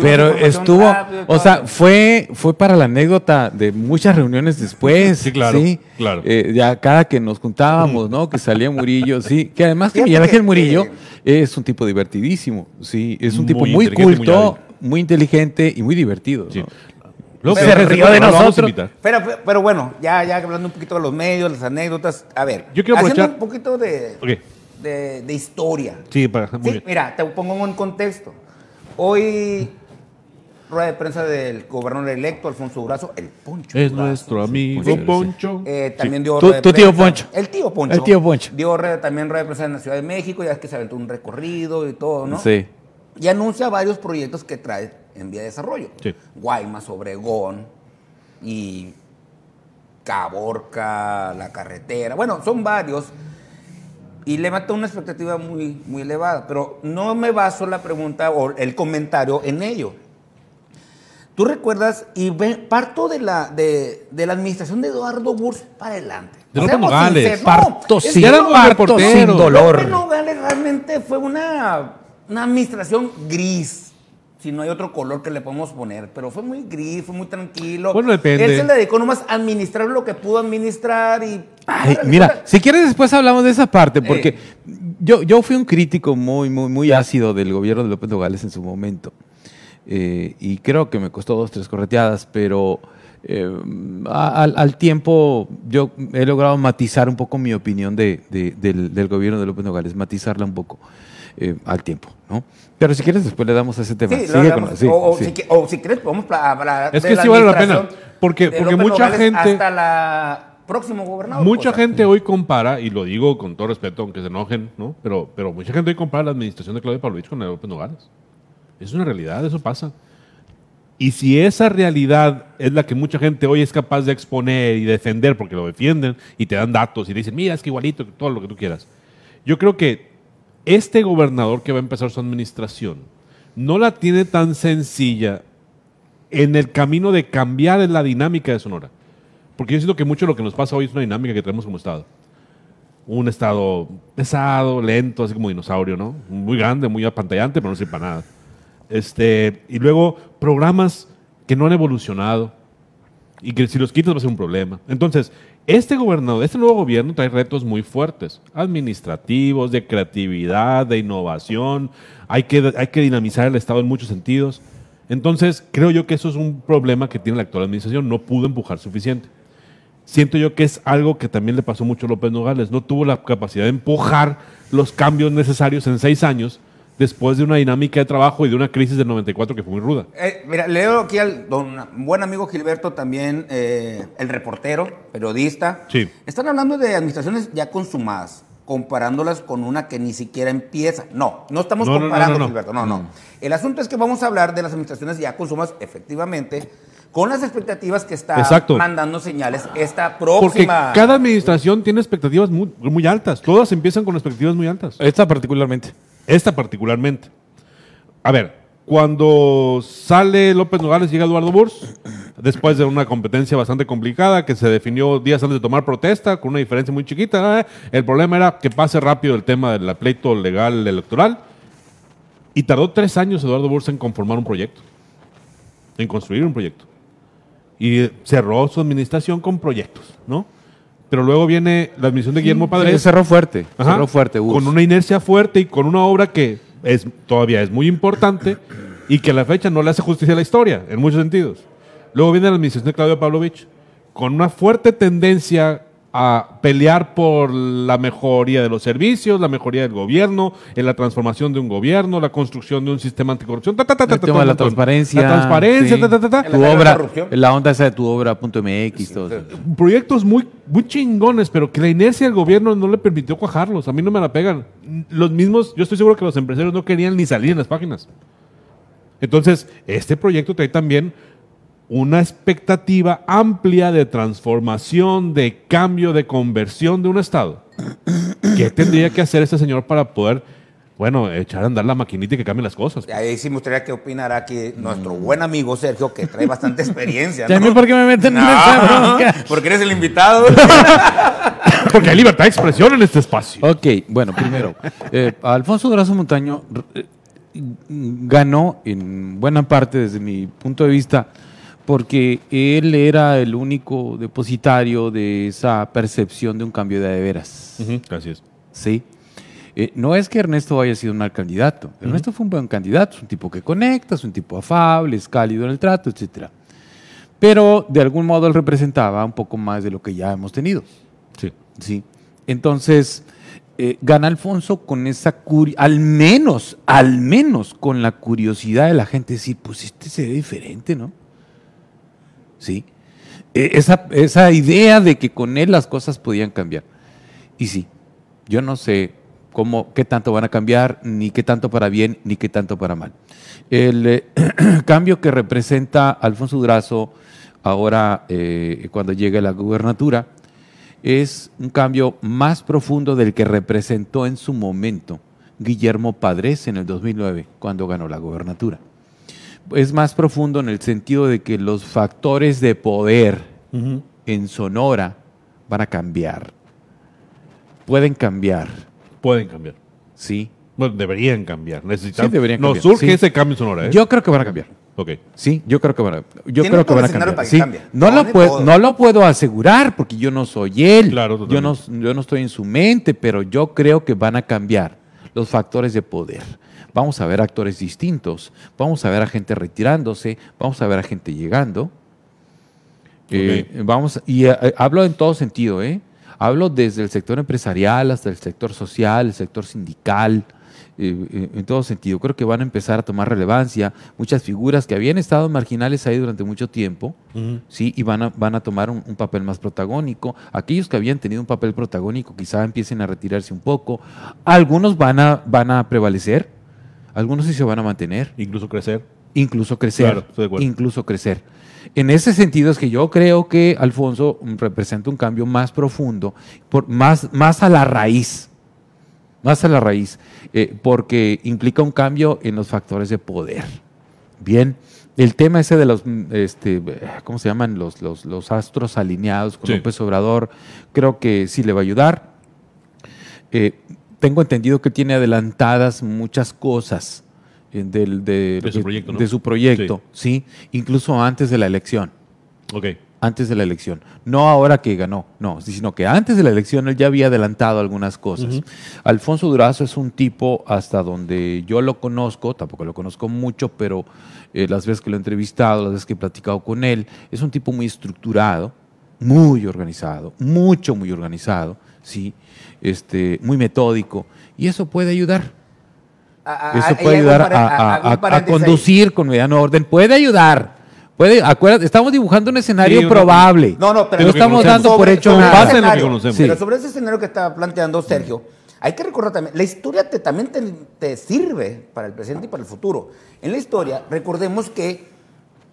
Pero estuvo, rápido o sea, fue, fue para la anécdota de muchas reuniones después. Sí, claro, claro. Eh, ya cada que nos juntábamos, ¿no? Que salía Murillo, sí. Que además que Miguel Ángel Murillo eh, es un tipo divertidísimo, sí. Es un tipo Muy culto, muy, inteligente y muy divertido. Sí. ¿no? Luego Se rió de nosotros. Pero, pero bueno, ya, ya hablando un poquito de los medios, las anécdotas. A ver, Yo quiero haciendo aprovechar- un poquito de, Ok. de, de historia. Sí, para, muy Sí, bien. mira, te pongo en contexto. Hoy, rueda de prensa del gobernador electo, Alfonso Durazo, el Poncho. Es Durazo. nuestro amigo Sí. Poncho. Eh, también dio rueda de tu tío prensa- Poncho. El tío Poncho. El tío Poncho. Dio rueda- también rueda de prensa en la Ciudad de México, ya es que se aventó un recorrido y todo, ¿no? Sí. Y anuncia varios proyectos que trae en vía de desarrollo. Sí. Guaymas, Obregón y Caborca, la carretera. Bueno, son varios. Y le mató una expectativa muy, muy elevada. Pero no me baso la pregunta o el comentario en ello. Tú recuerdas, y ve- parto de la, de, de la administración de Eduardo Burs para adelante. De López Nogales. Parto sin- reporteros. sin dolor. López Nogales realmente fue una, una administración gris. Si no hay otro color que le podemos poner. Pero fue muy gris, fue muy tranquilo. Bueno, depende. Él se le dedicó nomás a administrar lo que pudo administrar y. Ay, mira, si quieres después hablamos de esa parte, porque Eh. yo, yo fui un crítico muy, muy, muy ácido del gobierno de López Nogales en su momento. Eh, y creo que me costó dos, tres correteadas, pero eh, al, al tiempo yo he logrado matizar un poco mi opinión de, de- del, del gobierno de López Nogales, matizarla un poco eh, al tiempo, ¿no? Pero si quieres después le damos a ese tema. Sí, lo Sigue hablamos. con- sí, o, sí. Si, o si quieres, podemos hablar Es de que la sí vale la pena, porque- porque López mucha Nogales gente- Hasta la próximo gobernador. Mucha o sea. gente hoy compara, y lo digo con todo respeto, aunque se enojen, ¿no? Pero, pero mucha gente hoy compara la administración de Claudio Pavlovich con la de López Nogales. Es una realidad, eso pasa. Y si esa realidad es la que mucha gente hoy es capaz de exponer y defender, porque lo defienden y te dan datos y dicen, mira, es que igualito, todo lo que tú quieras. Yo creo que este gobernador que va a empezar su administración no la tiene tan sencilla en el camino de cambiar la dinámica de Sonora. Porque yo siento que mucho de lo que nos pasa hoy es una dinámica que tenemos como Estado. Un Estado pesado, lento, así como dinosaurio, ¿no? Muy grande, muy apantallante, pero no sirve para nada. Este, y luego programas que no han evolucionado y que si los quitas va a ser un problema. Entonces, este gobernador, este nuevo gobierno trae retos muy fuertes, administrativos, de creatividad, de innovación, hay que, hay que dinamizar el Estado en muchos sentidos. Entonces, creo yo que eso es un problema que tiene la actual administración, no pudo empujar suficiente. Siento yo que es algo que también le pasó mucho a López Nogales, no tuvo la capacidad de empujar los cambios necesarios en seis años después de una dinámica de trabajo y de una crisis del 94 que fue muy ruda. Eh, mira, leo aquí al don, buen amigo Gilberto también, eh, el reportero, periodista. Sí. Están hablando de administraciones ya consumadas, comparándolas con una que ni siquiera empieza. No, no estamos No, comparando, no, no. Gilberto, no, no. El asunto es que vamos a hablar de las administraciones ya consumas efectivamente con las expectativas que está Exacto. mandando señales esta Porque próxima. cada administración tiene expectativas muy, muy altas. Todas empiezan con expectativas muy altas. Esta particularmente. Esta particularmente. A ver, cuando sale López Nogales, llega Eduardo Burs, después de una competencia bastante complicada que se definió días antes de tomar protesta, con una diferencia muy chiquita. eh, El problema era que pase rápido el tema del pleito legal electoral. Y tardó tres años Eduardo Burs en conformar un proyecto, en construir un proyecto. Y cerró su administración con proyectos, ¿no? Pero luego viene la administración de Guillermo Padres. cerró fuerte. Ajá. Cerró fuerte. Con una inercia fuerte y con una obra que es, todavía es muy importante y que a la fecha no le hace justicia a la historia, en muchos sentidos. Luego viene la administración de Claudio Pavlovich con una fuerte tendencia a pelear por la mejoría de los servicios, la mejoría del gobierno, en la transformación de un gobierno, la construcción de un sistema anticorrupción, ta, ta, ta, ta, El ta, tema de ta, la transparencia. La transparencia, sí. ta, ta, ta, ta. En Tu la obra, la onda esa de tu obra.mx, todo eso. proyectos muy, muy chingones, pero que la inercia del gobierno no le permitió cuajarlos. A mí no me la pegan. Los mismos, yo estoy seguro que los empresarios no querían ni salir en las páginas. Entonces, este proyecto trae también una expectativa amplia de transformación, de cambio, de conversión de un Estado. ¿Qué tendría que hacer este señor para poder, bueno, echar a andar la maquinita y que cambien las cosas? Ahí sí me gustaría que opinara aquí nuestro buen amigo Sergio, que trae bastante experiencia. ¿Y a ¿no? mí por qué me meten en No, esa bronca? Porque eres el invitado. Porque hay libertad de expresión en este espacio. Ok, bueno, primero, eh, Alfonso Durazo Montaño eh, ganó en buena parte desde mi punto de vista porque él era el único depositario de esa percepción de un cambio de de veras. Así es. ¿sí? Eh, no es que Ernesto haya sido un mal candidato. Ernesto fue un buen candidato, es un tipo que conecta, es un tipo afable, es cálido en el trato, etc. Pero de algún modo él representaba un poco más de lo que ya hemos tenido. Sí. ¿sí? Entonces, eh, gana Alfonso con esa curiosidad, al menos, al menos con la curiosidad de la gente, decir, pues este se ve diferente, ¿no? ¿Sí? Eh, esa, esa idea de que con él las cosas podían cambiar. Y sí, yo no sé cómo, qué tanto van a cambiar, ni qué tanto para bien, ni qué tanto para mal. El eh, cambio que representa Alfonso Durazo ahora eh, cuando llegue a la gubernatura es un cambio más profundo del que representó en su momento Guillermo Padres en el 2009, cuando ganó la gubernatura. Es más profundo en el sentido de que los factores de poder en Sonora van a cambiar. Pueden cambiar, Pueden cambiar. ¿sí? Bueno, deberían cambiar. Necesitamos. Sí, deberían Nos cambiar, surge sí. ese cambio en Sonora, ¿eh? Yo creo que van a cambiar. Ok. Sí, yo creo que van a, yo creo que van a cambiar. para que Sí. cambie. No, lo puedo, no lo puedo asegurar porque yo no soy él. Claro, yo, no, yo no estoy en su mente, pero yo creo que van a cambiar los factores de poder. Vamos a ver actores distintos, vamos a ver a gente retirándose, vamos a ver a gente llegando. Eh, vamos, y eh, hablo en todo sentido, ¿eh? Hablo desde el sector empresarial hasta el sector social, el sector sindical, eh, en todo sentido. Creo que van a empezar a tomar relevancia muchas figuras que habían estado marginales ahí durante mucho tiempo, ¿sí? Y van a, van a tomar un, un papel más protagónico. Aquellos que habían tenido un papel protagónico quizá empiecen a retirarse un poco. Algunos van a, van a prevalecer, algunos sí se van a mantener Incluso crecer. incluso crecer, Claro, estoy de acuerdo. incluso crecer. En ese sentido es que yo creo que Alfonso representa un cambio más profundo, por, más, más a la raíz, más a la raíz, eh, porque implica un cambio en los factores de poder. Bien, el tema ese de los, mm, este, ¿cómo se llaman? Los, los, los astros alineados con Sí. López Obrador, creo que sí le va a ayudar. Eh, tengo entendido que tiene adelantadas muchas cosas eh, del, de, De su proyecto, ¿no? de su proyecto, sí, incluso antes de la elección, Ok. antes de la elección, no ahora que ganó, no, sino que antes de la elección él ya había adelantado algunas cosas. Alfonso Durazo es un tipo hasta donde yo lo conozco, tampoco lo conozco mucho, pero eh, las veces que lo he entrevistado, las veces que he platicado con él, es un tipo muy estructurado, muy organizado, mucho, muy organizado, sí, este, muy metódico, y eso puede ayudar. A- a- Eso puede ayudar a, a- algún a- a paréntesis ahí. conducir con mediano orden. Puede ayudar. Puede, acuérdate, estamos dibujando un escenario Sí, probable. No, no, pero no estamos conocemos. dando por hecho sobre nada. en lo que escenario, conocemos. Pero sobre ese escenario que estaba planteando Sergio, Hay que recordar también, la historia te, también te, te sirve para el presente y para el futuro. En la historia, recordemos que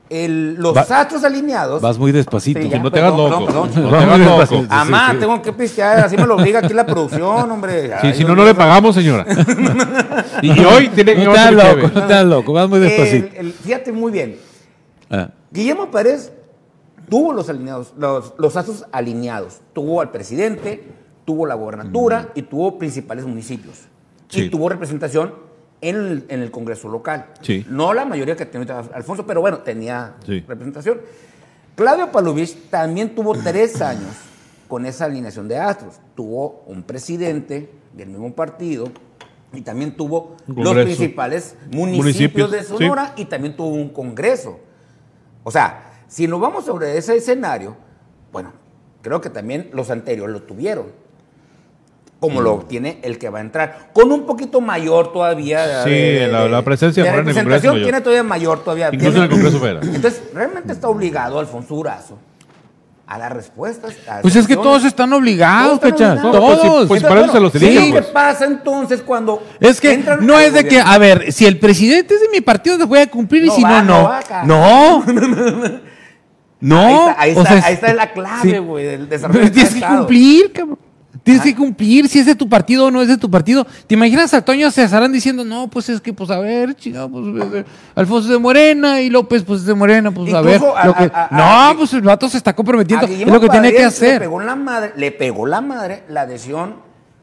el- los Va- astros alineados... Vas muy despacito. Sí, Que ya, no te hagas perdón, loco. perdón, No perdón. te hagas loco. despacito. Amá, Sí, sí. tengo que pistear, así me lo obliga aquí la producción, hombre. Sí, si no, no le pagamos, señora. y hoy tiene que No te loco, no te hagas loco, vas muy despacito. El- el- fíjate muy bien, Ah, Guillermo Pérez tuvo los alineados, los, los astros alineados. Tuvo al presidente, tuvo la gobernatura y tuvo principales municipios. Sí. Y tuvo representación en el, en el Congreso local. Sí. No la mayoría que tenía Alfonso, pero bueno, tenía Sí. representación. Claudio Palovich también tuvo tres años con esa alineación de astros. Tuvo un presidente del mismo partido y también tuvo los principales municipios, Municipios, de sí. Sonora y también tuvo un congreso. O sea, si nos vamos sobre ese escenario, bueno, creo que también los anteriores lo tuvieron. Como lo Mm. tiene el que va a entrar. Con un poquito mayor todavía. Sí, la- la presencia de de Morena en el Congreso representación tiene todavía mayor todavía. Incluso Tiene- en el Congreso Federal. Entonces, realmente está obligado Alfonso Durazo a dar respuestas. a Pues es que todos están obligados, Todos están Pecha. obligados. No, pues sí, Todos. pues Entonces, para eso se los ¿qué eligen, que pues. pasa entonces cuando Es que entran no es de que, a ver, si el presidente es de mi partido, te voy a cumplir y si va, no, no no. No. No. Ahí está, ahí o está- sea, ahí está la clave, güey, del desarrollo Pero de tienes que cumplir, cabrón. Tienes que cumplir si es de tu partido o no es de tu partido. ¿Te imaginas a Toño Cesarán diciendo, no, pues es que, pues a ver, chica, pues Alfonso de Morena y López, pues de Morena, pues a ver. Incluso a- lo que- a- a- no, pues el vato se está comprometiendo. Es lo que tiene que Paredes Le hacer. pegó, la madre, le pegó la madre la adhesión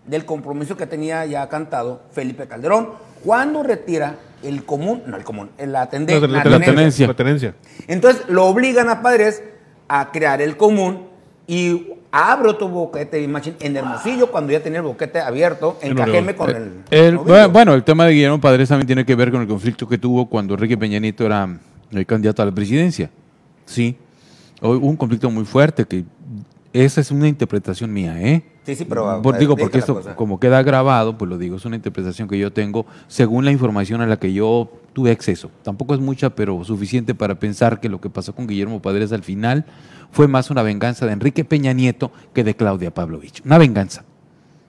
del compromiso que tenía ya cantado Felipe Calderón cuando retira el común, no el común, la, tende- La, la la- la tenencia. tenencia. La tenencia. Entonces lo obligan a padres a crear el común y abre otro boquete, imagín- en Hermosillo cuando ya tenía el boquete abierto, en En Cajeme Obregón. con el... El- bueno, el tema de Guillermo Padres también tiene que ver con el conflicto que tuvo cuando Enrique Peña Nieto era el candidato a la presidencia. Sí. Hubo un conflicto muy fuerte que esa es una interpretación mía, ¿eh? Sí, sí, pero, Por- eh, digo, porque esto, cosa. como queda grabado, pues lo digo, es una interpretación que yo tengo según la información a la que yo tuve acceso. Tampoco es mucha, pero suficiente para pensar que lo que pasó con Guillermo Padres al final fue más una venganza de Enrique Peña Nieto que de Claudia Pavlovich. Una venganza.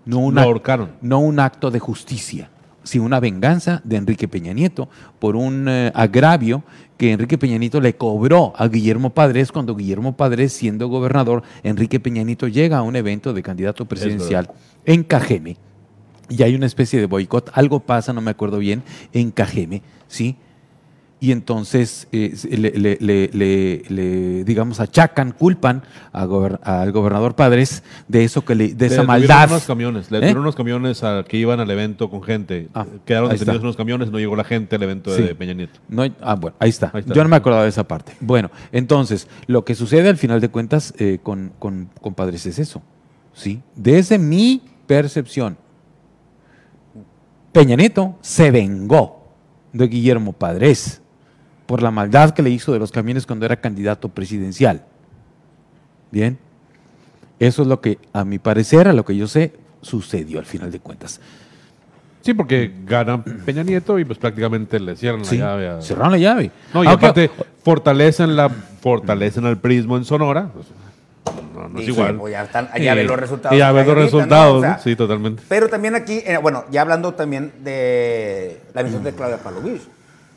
No, Lo una, ahorcaron. no un acto de justicia, sino una venganza de Enrique Peña Nieto por un eh, agravio que Enrique Peña Nieto le cobró a Guillermo Padres cuando Guillermo Padres, siendo gobernador, Enrique Peña Nieto llega a un evento de candidato presidencial en Cajeme y hay una especie de boicot, algo pasa, no me acuerdo bien, en Cajeme, ¿sí? Y entonces, eh, le, le- le- le- le, digamos, achacan, culpan a gober- al gobernador Padres de eso que le, de esa maldad. unos camiones, le ¿Eh? detuvieron unos camiones a- que iban al evento con gente. Ah, Quedaron detenidos unos camiones, no llegó la gente al evento Sí. de Peña Nieto. No ah, bueno, ahí está. Ahí está. Yo no me acordaba de esa parte. Bueno, entonces, lo que sucede al final de cuentas eh, con, con, con Padres es eso. ¿sí? Desde mi percepción, Peña Nieto se vengó de Guillermo Padres por la maldad que le hizo de los camiones cuando era candidato presidencial. Bien. Eso es lo que, a mi parecer, a lo que yo sé, sucedió al final de cuentas. Sí, porque gana Peña Nieto y pues prácticamente le cierran Sí, la llave. a- cerraron la llave. No, y Aunque- aparte fortalecen la fortalecen al prismo en Sonora. pues, no, no es igual. ya están- ya Y- ven los resultados Y ya ven los resultados, O sea, ¿no? Sí, totalmente. Pero también aquí, eh, bueno, ya hablando también de la misión de Claudia Palovich,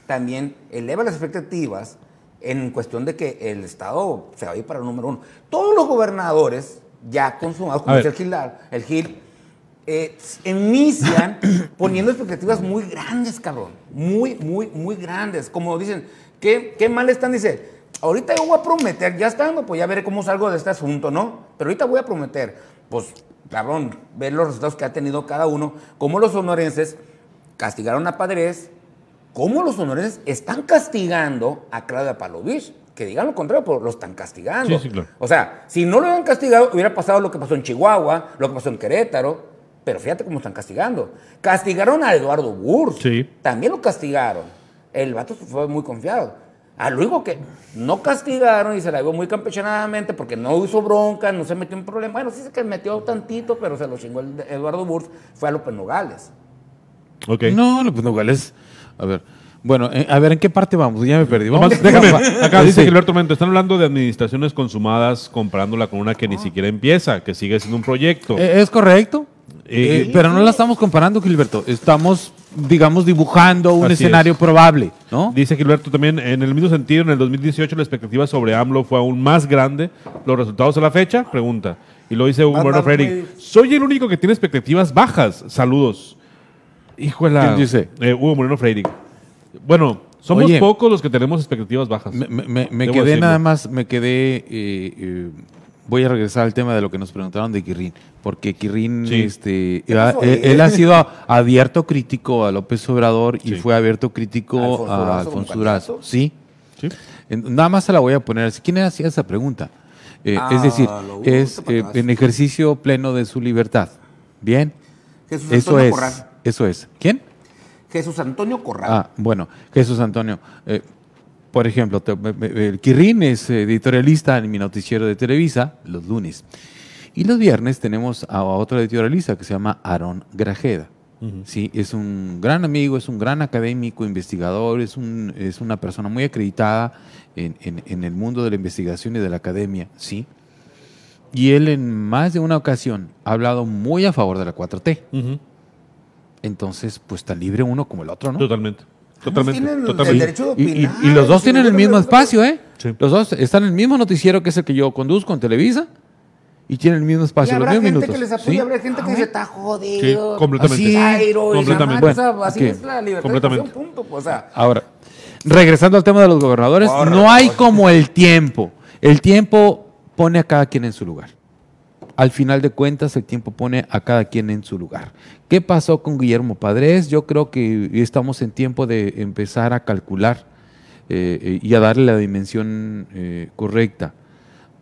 también eleva las expectativas en cuestión de que el Estado se va a ir para el número uno. Todos los gobernadores ya consumados, como dice el Gil, el Gil eh, inician poniendo expectativas muy grandes, cabrón. Muy, muy, muy grandes. Como dicen, ¿qué, qué mal están? Dice, ahorita yo voy a prometer, ya estando, pues ya veré cómo salgo de este asunto, ¿no? Pero ahorita voy a prometer. Pues, cabrón, ver los resultados que ha tenido cada uno, cómo los sonorenses castigaron a Padres, cómo los sonorenses están castigando a Claudia Palovich. Que digan lo contrario, pero lo están castigando. Sí, sí, claro. O sea, si no lo hubieran castigado, hubiera pasado lo que pasó en Chihuahua, lo que pasó en Querétaro. Pero fíjate cómo están castigando. Castigaron a Eduardo Burs. Sí. También lo castigaron. El vato fue muy confiado. A luego que no castigaron y se la vio muy campechanadamente porque no hizo bronca, no se metió en problemas. Bueno, sí se que metió tantito, pero se lo chingó el Eduardo Burs. Fue a López Nogales. Ok. No, pues Nogales. A ver. Bueno, eh, a ver, ¿en qué parte vamos? Ya me perdí. Nomás, Vamos- déjame, acá dice Sí. Gilberto Mento, están hablando de administraciones consumadas comparándola con una que ni siquiera empieza, que sigue siendo un proyecto. Eh, ¿Es correcto? Eh, pero no la estamos comparando, Gilberto. Estamos, digamos, dibujando un Así escenario es. probable, ¿no? Dice Gilberto también, en el mismo sentido, en el 2018 la expectativa sobre AMLO fue aún más grande. ¿Los resultados a la fecha? Pregunta. Y lo dice Freire. muy- Soy el único que tiene expectativas bajas. Saludos. Híjole. ¿Quién dice? Hugo Moreno Freire. Bueno, somos Oye. pocos los que tenemos expectativas bajas. Me, quedé decirlo. nada más, me quedé. eh, eh, voy a regresar al tema de lo que nos preguntaron de Quirrín, porque Quirrín, Sí. este, ¿Qué ha- pasó él, ha sido abierto crítico a López Obrador y Sí. fue abierto crítico Alfonso a Alfonso. Durazo. Sí. Nada más se la voy a poner así. ¿Quién hacía esa pregunta? Eh, Ah, es decir, es eh, en ejercicio pleno de su libertad. Bien. Jesús Eso Antonio es. Corral. Eso es. ¿Quién? Jesús Antonio Corral. Ah, bueno, Jesús Antonio. eh, por ejemplo, te- me- me- el Quirrín es editorialista en mi noticiero de Televisa los lunes. Y los viernes tenemos a otro editorialista que se llama Aarón Grajeda. Sí, es un gran amigo, es un gran académico, investigador, es, un, es una persona muy acreditada en, en- en el mundo de la investigación y de la academia, ¿sí? Y él en más de una ocasión ha hablado muy a favor de la 4T. Ujú. Entonces, pues tan libre uno como el otro, ¿no? Totalmente. Totalmente. tienen el derecho de Y, y- opinar. y los dos tienen el mismo espacio, ¿eh? Sí. Los dos están en el mismo noticiero que es el que yo conduzco en Televisa y tienen el mismo espacio, los habrá gente minutos. que les apoya, ¿sí? habrá gente que dice, está jodido. Sí, completamente. Así, completamente. así Bueno, es la libertad completamente. de expresión, punto. pues, O sea, Ahora, regresando al tema de los gobernadores, Por no hay favor. como el tiempo. El tiempo pone a cada quien en su lugar. Al final de cuentas, el tiempo pone a cada quien en su lugar. ¿Qué pasó con Guillermo Padres? Yo creo que estamos en tiempo de empezar a calcular eh, eh, y a darle la dimensión eh, correcta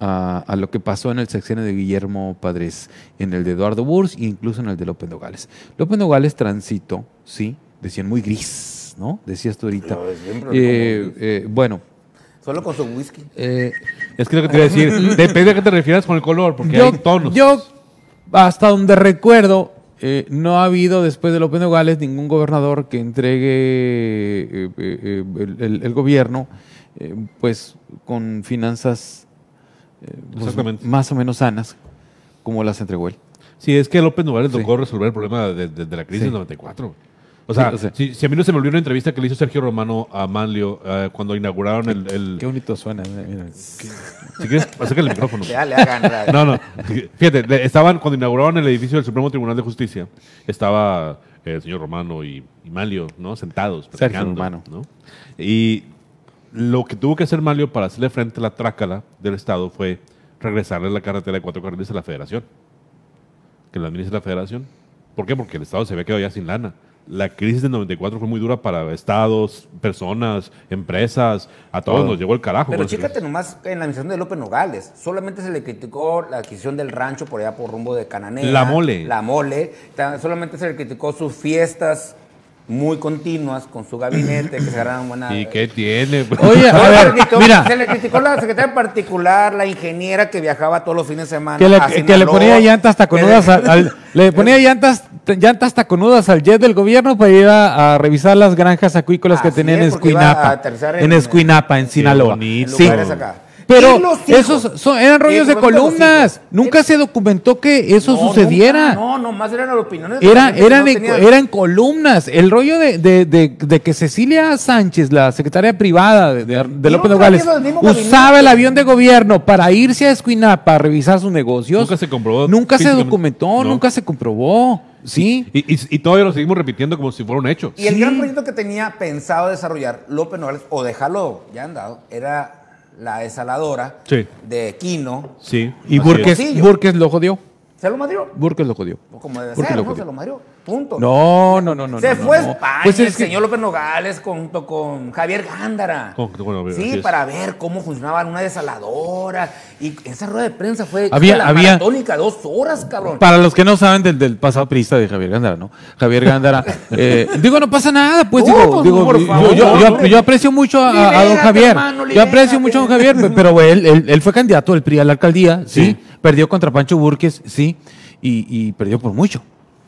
a, a lo que pasó en el sexenio de Guillermo Padres, en el de Eduardo Burs e incluso en el de López Nogales. López Nogales transitó, sí, decían muy gris, ¿no? Decías tú ahorita. Eh, eh, bueno, solo con su whisky. eh, Es que lo que te iba a decir, depende a qué te refieras con el color, porque yo, hay tonos. yo, hasta donde recuerdo, eh, no ha habido después de López Nogales ningún gobernador que entregue eh, eh, el, el- el gobierno, eh, pues con finanzas eh, pues, más o menos sanas, como las entregó él. Sí, es que López Nogales Sí. tocó resolver el problema de, de- de la crisis Sí. del 94. O sea, Sí, o sea. si, si a mí no se me olvidó una entrevista que le hizo Sergio Romano a Manlio eh, cuando inauguraron el... el- Qué bonito suena. mira, mira. si quieres, acércale el micrófono. Ya le hagan. No, no. Fíjate, le- estaban, cuando inauguraron el edificio del Supremo Tribunal de Justicia, estaba eh, el señor Romano y, y Manlio, ¿no? Sentados, Sergio platicando, Romano. ¿no? Y lo que tuvo que hacer Manlio para hacerle frente a la trácala del Estado fue regresarle la carretera de cuatro carriles a la Federación. Que la administre la Federación. ¿Por qué? Porque el Estado se había quedado ya sin lana. La crisis del 94 fue muy dura para estados, personas, empresas, a todos Todo. nos llegó el carajo. Pero chécate crisis. nomás en la administración de López Nogales. Solamente se le criticó la adquisición del rancho por allá por rumbo de Cananea. La mole. La mole. Solamente se le criticó sus fiestas muy continuas con su gabinete, que se agarraban buena... ¿Y qué tiene? Oye, a Se le ver, criticó- mira, Se le criticó la secretaria particular, la ingeniera que viajaba todos los fines de semana. que le, a que le Sinaloa. ponía llantas taconudas al- le ponía llantas llantas taconudas al jet del gobierno para ir a, a revisar las granjas acuícolas que tenían en Escuinapa. En, en- Escuinapa, en Sinaloa. En Sí. lugares acá. Pero esos son- eran rollos de columnas. Nunca se documentó que eso No, sucediera. nunca, no, nomás eran opiniones. de Era, eran, no en, tenía- eran columnas. El rollo de, de- de- de que Cecilia Sánchez, la secretaria privada de, de- de López Nogales, usaba el avión de gobierno para irse a Escuinapa a revisar sus negocios. Nunca se comprobó Nunca se documentó, No. nunca se comprobó. Sí. Y, y- y todavía lo seguimos repitiendo como si fuera un hecho. Y el Sí. gran proyecto que tenía pensado desarrollar López Nogales, o dejarlo ya andado, era la desaladora Sí. de Quino. Sí. Y Burques. Burques lo jodió. ¿Se lo madrió? Burques lo jodió. Como debe Burques ser, lo ¿no? jodió. Se lo madrió. Punto. No, no, no, no. Se no, fue no. a España Pues el que- señor López Nogales junto con Javier Gándara. Con- sí, para ver cómo funcionaba una desaladora. Y esa rueda de prensa fue Había- la había- maratónica, dos horas, cabrón. Para los que no saben del, del pasado priista de Javier Gándara, ¿no? Javier Gándara, eh, digo, no pasa nada, pues digo, pues, digo, por yo, favor, yo- yo- aprecio mucho a, a don Javier. hermano, yo aprecio mucho a don Javier, pe- pero él, él, él fue candidato del PRI a la alcaldía, ¿sí? Sí. Perdió contra Pancho Burques, sí, y, y perdió por mucho,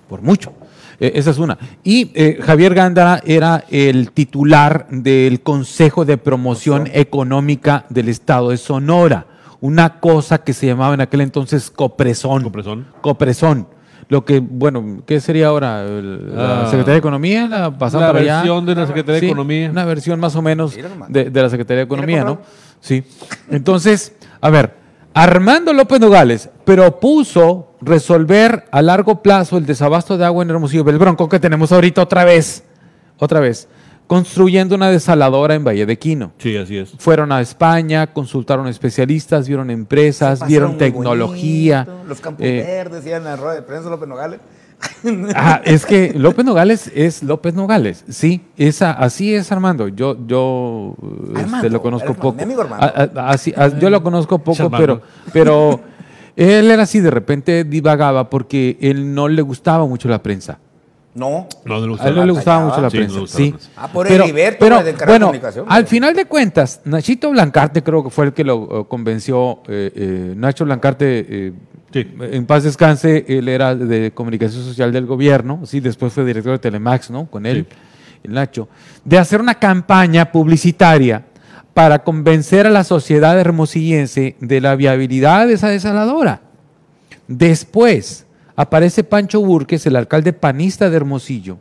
por mucho. Eh, esa es una. Y eh, Javier Gándara era el titular del Consejo de Promoción Económica del Estado de Sonora, una cosa que se llamaba en aquel entonces Copresón. Copresón. Copresón. lo que, bueno, ¿qué sería ahora? ¿La Ah. Secretaría de Economía? ¿La La para allá? versión de la Secretaría de Economía. Una versión más o menos de, de la Secretaría de Economía, ¿no? Sí. Entonces, a ver, Armando López Nogales propuso resolver a largo plazo el desabasto de agua en Hermosillo, el bronco que tenemos ahorita otra vez, otra vez, construyendo una desaladora en Valle de Quino. Sí, así es. Fueron a España, consultaron especialistas, vieron empresas, vieron tecnología. bonito, Los campos eh, verdes, decían en la rueda de prensa López Nogales. Ah, es que López Nogales es López Nogales, sí, esa, así es Armando. Yo, yo este, Armando, lo conozco Armando, poco. mi amigo Armando. A- a- así- a- yo lo conozco poco, pero, pero él era así, de repente divagaba porque él no le gustaba mucho la prensa. No. No, le A él no le gustaba mucho la Sí, no le prensa. Sí. Ah, por pero, el bueno, comunicación, al final de cuentas, Nachito Blancarte creo que fue el que lo eh, convenció. eh, eh, Nacho Blancarte, eh, Sí. en paz descanse, él era de comunicación social del gobierno, sí, después fue director de Telemax, ¿no? Con él, el Nacho, de hacer una campaña publicitaria para convencer a la sociedad hermosillense de la viabilidad de esa desaladora. Después aparece Pancho Burques, el alcalde panista de Hermosillo,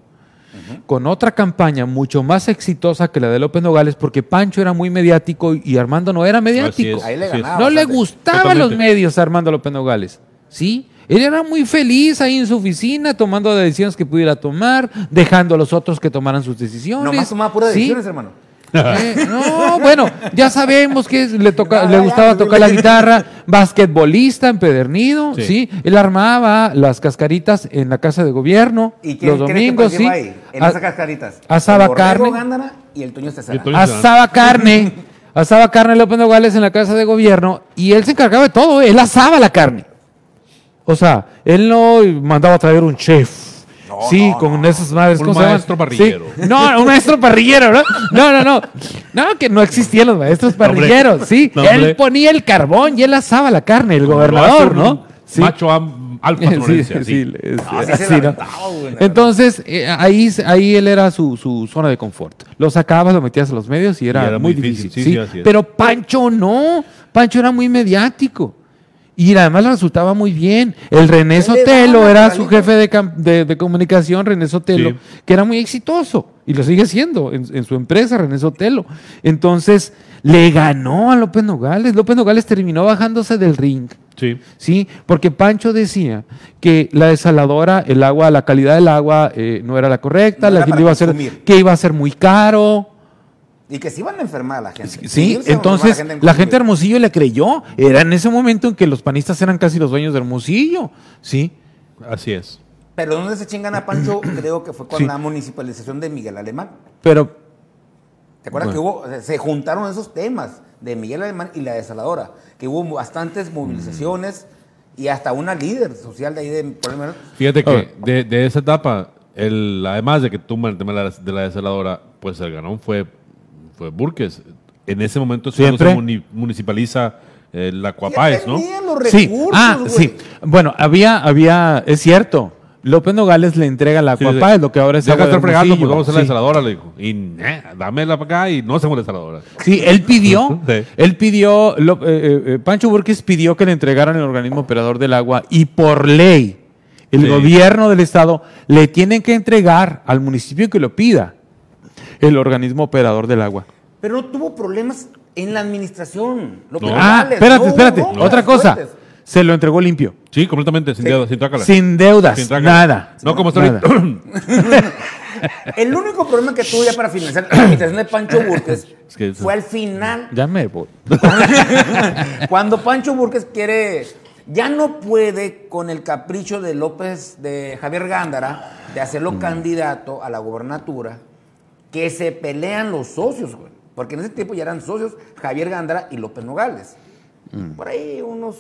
con otra campaña mucho más exitosa que la de López Nogales, porque Pancho era muy mediático y Armando no era mediático. es. Ahí le Sí, ganaba. No le gustaban los medios a Armando López Nogales. ¿Sí? Él era muy feliz ahí en su oficina, tomando las decisiones que pudiera tomar, dejando a los otros que tomaran sus decisiones. Nomás tomaba puras ¿Sí? decisiones, hermano. Eh, no, bueno, ya sabemos que es- le, toca, le gustaba tocar la guitarra, basquetbolista empedernido, ¿sí? Sí. Él armaba las cascaritas en la casa de gobierno ¿Y quién los domingos, ¿sí? ahí? En A- esas cascaritas. asaba El carne. Gándara y el Toño César. Asaba carne, asaba carne López Nogales en la casa de gobierno y él se encargaba de todo, él asaba la carne. O sea, él no mandaba a traer un chef. Sí, con esas madres. Un maestro parrillero. Sí. No, un maestro parrillero, ¿no? No, no, no. No, que no existían los maestros hombre. parrilleros, sí. No, él ponía el carbón y él asaba la carne, el gobernador, ¿no? Sí. Macho alfa sonorense, sí, sí, Ah, así, ¿no? Entonces, eh, ahí, ahí él era su, su zona de confort. Lo sacabas, lo metías a los medios y era, Y era muy difícil. difícil. Pero Pancho no. Pancho era muy mediático. Y además resultaba muy bien. El René Sotelo era su jefe de, cam- de- de comunicación, René Sotelo, Sí. que era muy exitoso. Y lo sigue siendo en, en su empresa, René Sotelo. Entonces, le ganó a López Nogales. López Nogales terminó bajándose del ring. Sí. Sí, porque Pancho decía que la desaladora, el agua, la calidad del agua eh, no era la correcta, No la era que para iba a ser, que iba a ser muy caro. Y que se iban a enfermar la gente. Sí, a entonces en la gente de Hermosillo le creyó. Era en ese momento en que los panistas eran casi los dueños de Hermosillo. Sí, Así es. Pero ¿dónde se chingan a Pancho? Creo que fue con Sí. la municipalización de Miguel Alemán. pero ¿Te acuerdas Bueno. que hubo, se juntaron esos temas de Miguel Alemán y la desaladora? Que hubo bastantes movilizaciones y hasta una líder social de ahí de por lo menos, Fíjate A que ver. de, de esa etapa, el, además de que tumba el tema de la, de la desaladora, pues el ganón fue, fue Burques. En ese momento cuando se muni- municipaliza eh, la Cuapáez, ¿no? los sí, recursos, ah, güey. sí. Bueno, había, había, es cierto. López Nogales le entrega la Sí, sí. lo que ahora es Deja estar fregando, pues vamos a hacer la Sí. desaladora, le dijo. Y eh, dámela para acá y no hacemos desaladora. Sí, él pidió, Sí. él pidió, lo- eh, eh, eh, Pancho Burques pidió que le entregaran el organismo operador del agua y por ley el Sí. gobierno del estado le tienen que entregar al municipio que lo pida el organismo operador del agua. Pero no tuvo problemas en la administración. Lo No. que Ah, espérate, no espérate, broncas otra cosa, fuertes. se lo entregó limpio, Sí, completamente, sin, Sí. deuda, sin sin deudas, Sin nada. No como está Nada. ahorita. El único problema que tuvo ya para financiar la administración de Pancho Burques Es que eso- fue al final, Ya me voy. cuando Pancho Burques quiere, ya no puede con el capricho de López, de Javier Gándara, de hacerlo candidato a la gobernatura, que se pelean los socios, güey. Porque en ese tiempo ya eran socios Javier Gándara y López Nogales. Por ahí unos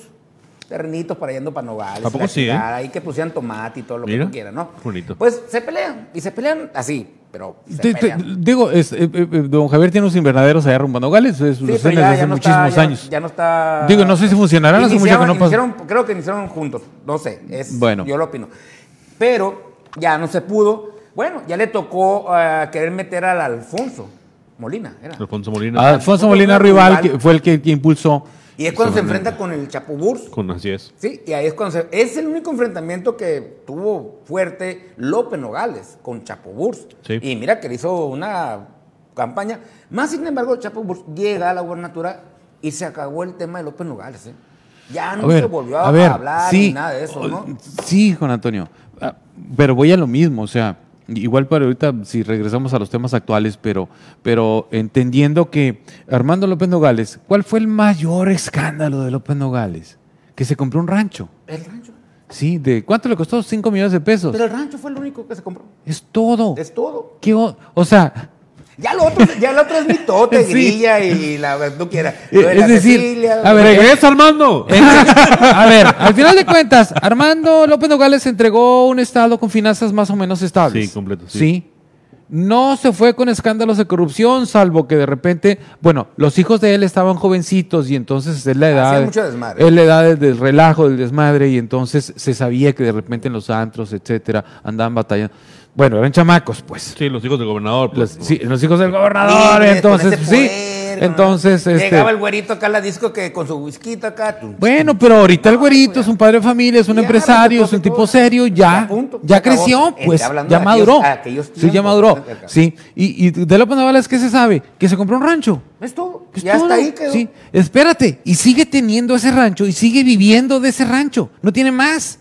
terrenitos para yendo para Nogales. ¿A poco sí, eh? Ahí que pusieran tomate y todo lo Mira, que tú quieras, ¿no? bonito. Pues se pelean, y se pelean así, pero se Te- te- pelean. digo, es, eh, eh, don Javier tiene unos invernaderos allá rumbo a Nogales, es, Sí, los pero tiene ya, desde hace ya no muchísimos está, años. Ya, no está. Digo, no sé si funcionarán, hace mucho que no iniciaron- creo que iniciaron juntos, no sé, es, Bueno. yo lo opino. Pero ya no se pudo. Bueno, ya le tocó eh, querer meter al Alfonso Molina, era. Alfonso Molina. Ah, Alfonso Molina Rival que fue el que, que impulsó Y es cuando se enfrenta con el Chapo Burs. Con así es. Sí, y ahí es cuando se, es el único enfrentamiento que tuvo fuerte López Nogales con Chapo Burs. Sí. Y mira que le hizo una campaña. Más sin embargo, Chapo Burs llega a la gubernatura y se acabó el tema de López Nogales. ¿eh? Ya no A ver, se volvió a, a ver, hablar sí, ni nada de eso, ¿no? Sí, Juan Antonio. Ah, Pero voy a lo mismo, o sea, igual para ahorita si regresamos a los temas actuales, pero, pero entendiendo que Armando López Nogales, ¿cuál fue el mayor escándalo de López Nogales? Que se compró un rancho. El rancho. Sí, ¿de cuánto le costó? 5 millones de pesos. Pero el rancho fue el único que se compró. es todo. Es todo. ¿Qué o, o sea, Ya lo otro, ya lo otro es mitote, Sí. grilla y la tú quieras. Eh, Lo de es la decir, Cecilia, a ver, ¡Regresa, Armando! a ver, al final de cuentas, Armando López Nogales entregó un estado con finanzas más o menos estables. Sí, completo, sí. No se fue con escándalos de corrupción, salvo que de repente, bueno, los hijos de él estaban jovencitos y entonces es la edad, Hacían mucho desmadre. es la edad del- relajo, del desmadre y entonces se sabía que de repente en los antros, etcétera, andaban batallando. Bueno, eran chamacos, pues. Sí, los hijos del gobernador. Los, pues, sí, los hijos del gobernador, entonces, sí. Entonces, este, Llegaba el güerito acá a la disco que con su whisky acá. bueno, pero ahorita el güerito es un padre de familia, es un Ya, empresario, es respetó un tipo todo. serio, Ya, ya, punto, creció, pues, ya maduró. aquellos- aquellos Sí, ya maduró. Sí, y, y de López Nogales, ¿qué se sabe? Que se compró un rancho. Es todo. Es ya todo. está ahí quedó. Sí, espérate, y sigue teniendo ese rancho y sigue viviendo de ese rancho. No tiene más.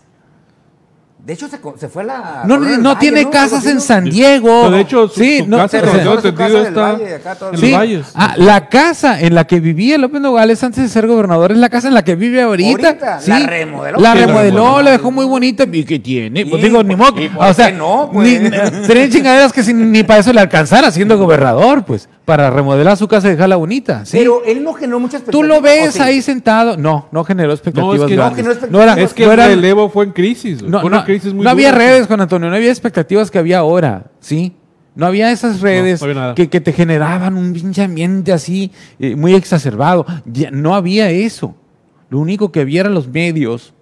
De hecho, se, se fue a la. No, no Valle, tiene ¿no? casas en San ¿no? Diego. No, de hecho, su- sí, su no, casa, que su casa está Valle, acá todo en Sí. valles. Ah, la casa en la que vivía López Nogales antes de ser gobernador es la casa en la que vive ahorita. Ahorita, Sí. la remodeló. La remodeló, la dejó muy bonita. ¿Y qué tiene? Pues digo, ni pues, modo. ¿y por O sea, no, pues? ni- serían chingaderas que si- ni para eso le alcanzara siendo gobernador, pues, para remodelar su casa y dejarla bonita. ¿sí? Pero él no generó muchas Tú lo expectativas, ves ahí sentado. No, no generó expectativas No, es que- grandes. no generó No era- Es que no el relevo fue en crisis. no, fue una no- crisis muy no había dura. redes, Juan Antonio, no había expectativas que había ahora, ¿sí? No había esas redes no había nada. que, que te generaban un pinche ambiente así, eh, muy exacerbado. Ya, no había eso. Lo único que había eran los medios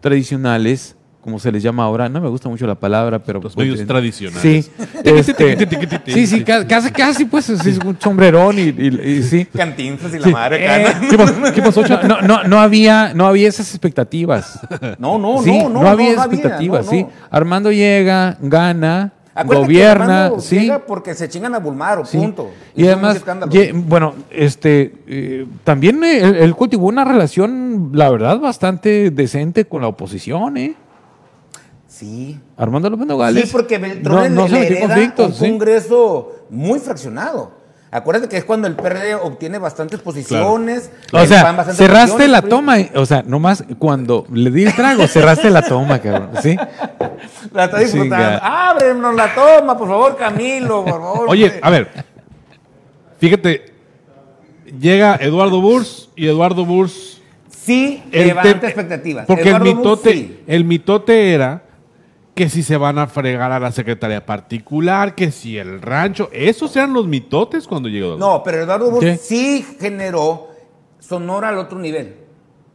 tradicionales, como se les llama ahora. No me gusta mucho la palabra, pero... Los pues, medios tradicionales. Sí. este, sí, sí, ca- casi, casi, pues, sí, es un sombrerón y, y- y sí. Cantinflas y la Sí. madre. Eh, ¿Qué pasó, ¿Qué pasó, Cha? No, no, no había, no había esas expectativas. No, no, sí, no, no. no había no expectativas, no, sí. Armando llega, gana, Acuérdate gobierna, sí. llega porque se chingan a Bulmaro, sí. punto. Y además, ye- bueno, este, eh, también él, él cultivó una relación, la verdad, bastante decente con la oposición, ¿eh? Sí. Armando López Nogales. Sí, porque Beltrón no, no le, hereda un sí. congreso muy fraccionado. Acuérdate que es cuando el PRD obtiene bastantes posiciones. O sea, cerraste la toma, o sea, nomás cuando le di el trago, cerraste la toma, cabrón, ¿sí? La está disfrutando. Ábrenos la toma, por favor, Camilo, por favor. Oye, hombre. a ver. Fíjate. Llega Eduardo Burs y Eduardo Burs. Sí, el levanta expectativas. Porque Eduardo el mitote, sí. el mitote era que si se van a fregar a la secretaría particular, que si el rancho. Esos eran los mitotes cuando llegó. No, pero Eduardo ¿Qué? sí generó Sonora al otro nivel.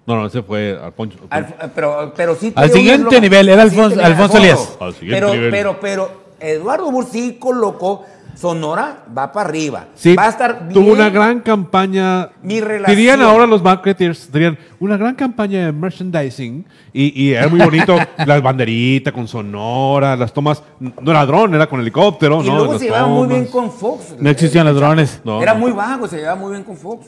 no, no, ese fue al Poncho. Al- pero, pero sí Al siguiente nivel, era Alfonso- Alfonso nivel, Elías. Al siguiente pero, nivel. pero, pero, Eduardo Bur sí colocó Sonora va para arriba. Sí, va a estar bien. tuvo una gran campaña. Mi relación. Dirían ahora los marketers, dirían una gran campaña de merchandising y, y era muy bonito las banderitas con sonora, las tomas. No era dron, era con helicóptero, Y ¿no? luego Las se llevaba muy bien con Fox. No existían los drones. No, Era no. muy vago, se llevaba muy bien con Fox.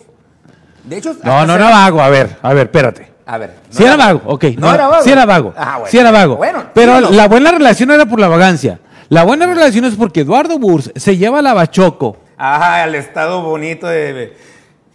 De hecho, No, no era vago, a ver, a ver, espérate. A ver. no Sí era vago, ok. No, era vago. Sí era vago. Ah, bueno. Sí era vago. Bueno, pero la buena relación era por la vagancia. La buena relación es porque Eduardo Burs se lleva la Bachoco. Ajá, el estado bonito de.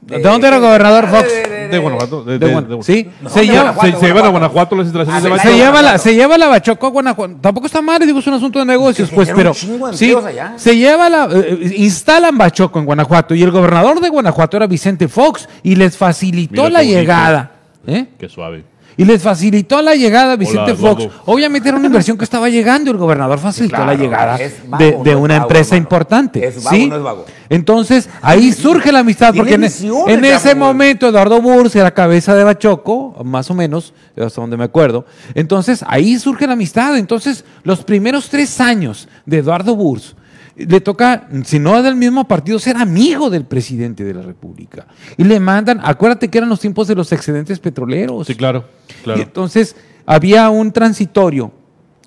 ¿De dónde era gobernador Fox? de- Guanajuato. De, sí, se lleva, Guanajuato. se, se llevan a Guanajuato las instalaciones Ah, de Bachoco. se lleva la, se lleva la Bachoco a Guanajuato. Tampoco está mal, digo, es un asunto de negocios, pues, pero. Sí, se lleva la. eh, instalan Bachoco en Guanajuato y el gobernador de Guanajuato era Vicente Fox y les facilitó la llegada. ¿eh? Qué suave. Y les facilitó la llegada a Vicente. Fox. Obviamente era una inversión que estaba llegando. El gobernador facilitó Claro, la llegada vago, de, no de es una vago, empresa hermano. importante. Es vago, ¿sí? no es vago. Entonces, ahí surge la amistad. Porque en, visión en ese momento Eduardo Burs era cabeza de Bachoco, más o menos, hasta donde me acuerdo. Entonces, ahí surge la amistad. Entonces, los primeros tres años de Eduardo Burs, le toca, si no del mismo partido, ser amigo del presidente de la República. Y le mandan, acuérdate que eran los tiempos de los excedentes petroleros. Sí, claro, Y claro. entonces había un transitorio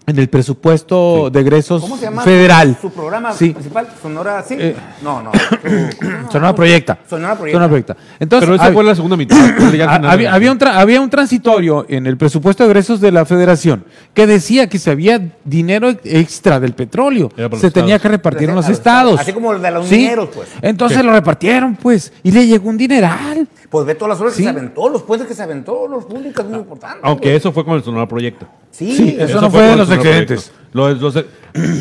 en el presupuesto de egresos ¿Cómo se llama? federal. Su programa Sí. principal, Sonora, sí. Eh, no, no. su- ¿cómo se llama? Sonora Proyecta. Sonora Proyecta. Proyecta. Entonces, Pero esa hab- fue la segunda mitad. había, había un tra- había un transitorio en el presupuesto de egresos de la federación que decía que si había dinero extra del petróleo, se tenía estados. que repartir en los los estados. estados. Así como el de los Sí. mineros, pues. Entonces Sí. lo repartieron, pues, y le llegó un dineral. Pues ve todas las Sí. que se aventó, los puentes que se aventó, los públicos, muy importantes. Aunque eso fue con el Sonora Proyecto. Sí, Sí, eso no fue de los excedentes. Proyecto. Lo- los-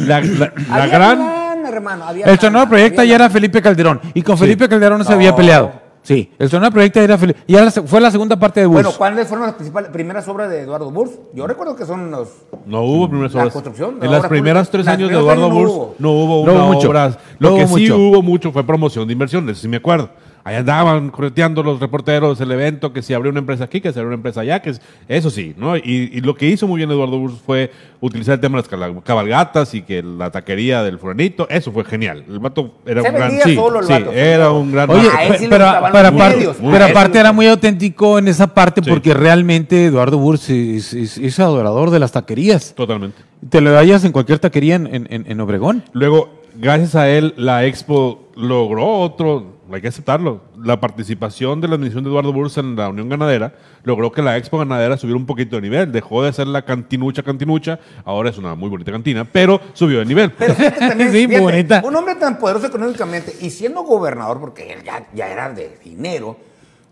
la, la- la gran... lana, hermano, había El Sonora había ya era. Felipe Calderón, y con. Felipe Calderón no se había peleado. Sí, el Sonora Proyecta era Felipe, la se- fue la segunda parte de Bush. Bueno, ¿cuáles fueron las principales, primeras obras de Eduardo Burs? Yo recuerdo que son los... No hubo primeras La obras. construcción, en las primeras tres años de Eduardo años no Burs hubo. no hubo No una hubo mucho. obra. No Lo que hubo sí mucho. hubo mucho fue promoción de inversiones, sí me acuerdo. Ahí andaban correteando los reporteros el evento, que si abrió una empresa aquí, que si abrió una empresa allá, que es- eso sí, ¿no? Y, y lo que hizo muy bien Eduardo Burs fue utilizar el tema de las cabalgatas y que la taquería del furanito, eso fue genial. El vato era Se un gran... Sí, solo el sí, vato, era un gran... Oye, A él pe- sí pero, pero aparte, pero aparte era muy auténtico en esa parte Sí. porque realmente Eduardo Burs es, es- es adorador de las taquerías. Totalmente. Te lo hallas en cualquier taquería en, en- en- en Obregón. Luego, gracias a él, la Expo logró otro, hay que aceptarlo, la participación de la administración de Eduardo Bursa en la Unión Ganadera logró que la Expo Ganadera subiera un poquito de nivel. Dejó de ser la cantinucha cantinucha, ahora es una muy bonita cantina, pero subió de nivel. Pero fíjate también, Sí, muy fíjate, bonita. un hombre tan poderoso económicamente y siendo gobernador, porque él ya, ya era de dinero,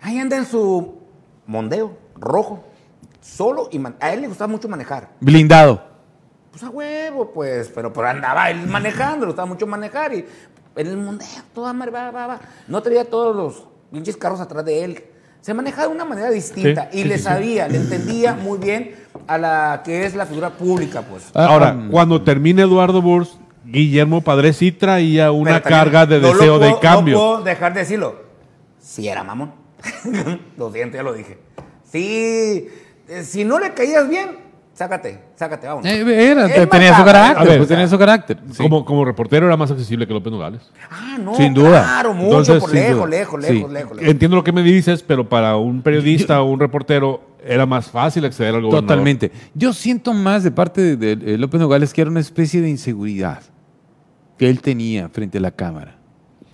ahí anda en su mondeo rojo, solo y a él le gustaba mucho manejar. Blindado. Pues a huevo, pues, pero, pero andaba él manejando, le gustaba mucho manejar y en el mondeo, toda madre, va, va, va. No tenía todos los pinches carros atrás de él. Se manejaba de una manera distinta Sí, y sí, le sí, sí. sabía, le entendía muy bien a la que es la figura pública, pues. Ah, Ahora, ah, cuando termine Eduardo Burs, Guillermo Padre sí traía una carga de no deseo de cambio. No puedo dejar de decirlo. Sí era mamón. lo siento, ya lo dije. Sí, eh, si no le caías bien, sácate, sácate, vámonos. eh, era, tenía su carácter, ver, pues, tenía su carácter. sí. Como, como reportero era más accesible que López Nogales. Ah, no, Sin duda. Claro, mucho, Entonces, por lejos, duda. lejos, Sí. lejos, lejos. Entiendo lo que me dices, pero para un periodista o un reportero era más fácil acceder al gobernador. Totalmente. Yo siento más de parte de, de- de López Nogales que era una especie de inseguridad que él tenía frente a la Cámara.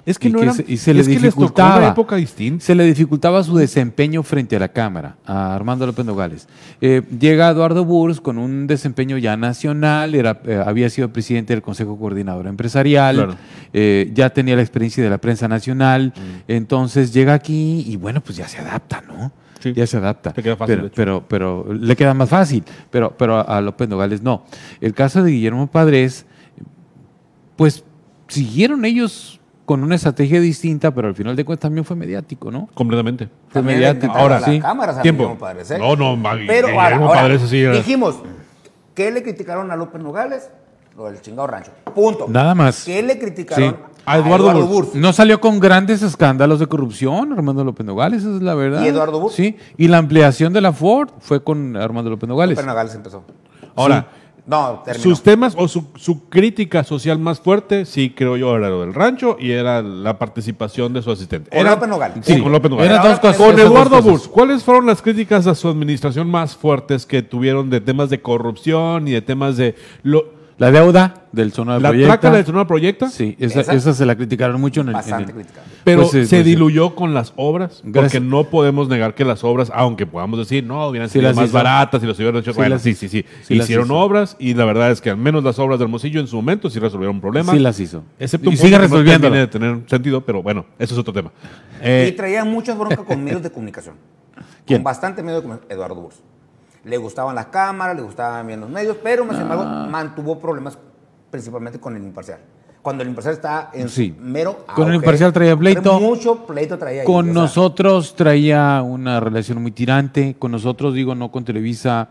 Es que Y no que era, se- y se le es que les tocó dificultaba. una época distinta. Se le dificultaba su desempeño frente a la Cámara, a Armando López Nogales. Eh, llega Eduardo Burs con un desempeño ya nacional, era, eh, había sido presidente del Consejo Coordinador Empresarial, Claro. eh, ya tenía la experiencia de la prensa nacional, entonces llega aquí y bueno, pues ya se adapta, ¿no? Sí. Ya se adapta. Le queda fácil, pero, pero, pero le queda más fácil, pero, pero a, a López Nogales no. El caso de Guillermo Padres, pues siguieron ellos con una estrategia distinta, pero al final de cuentas también fue mediático, ¿no? Completamente. Fue También mediático. Ahora, sí. Tiempo. Padres, ¿eh? No, no, Pero ahora, ahora, Padres así era. dijimos, ¿qué le criticaron a López Nogales? Lo del chingado rancho. Punto. Nada más. ¿Qué le criticaron Sí. A Eduardo. Burs? No salió con grandes escándalos de corrupción, Armando López Nogales, esa es la verdad. ¿Y Eduardo Burs? Sí, y la ampliación de la Ford fue con Armando López Nogales. López Nogales empezó. Ahora, No, terminó. sus temas o su, su crítica social más fuerte, sí creo yo, era lo del rancho y era la participación de su asistente. Con López Nogales. Sí, Sí. con López dos cosas. Con Eduardo. Burs, ¿cuáles fueron las críticas a su administración más fuertes que tuvieron de temas de corrupción y de temas de lo- La deuda del Sonora la Proyecta. traca del Sonora Proyecta? Sí, esa, Esa- esa se la criticaron mucho en el. en Bastante el- criticada. Pero Pues, eh, se pues, diluyó con las obras, Gracias. porque no podemos negar que las obras, aunque podamos decir, no, hubieran sido más hizo. baratas y los hubieran hecho. Sí bueno, las sí, sí, sí. Hicieron hizo. obras y la verdad es que al menos las obras del Hermosillo en su momento sí resolvieron problemas. Sí las hizo. Excepto Y un sigue que no de tener sentido, pero bueno, eso es otro tema. y Eh, traía muchas broncas con medios de comunicación. ¿Quién? Con bastante medio de comunicación. Eduardo Burs. Le gustaban las cámaras, le gustaban bien los medios, pero, sin embargo, Ah. mantuvo problemas principalmente con el imparcial. Cuando el imparcial está en Sí. mero Con el imparcial traía pleito. pero Mucho pleito traía ahí, Con sea, nosotros traía una relación muy tirante. Con nosotros, digo, no con Televisa.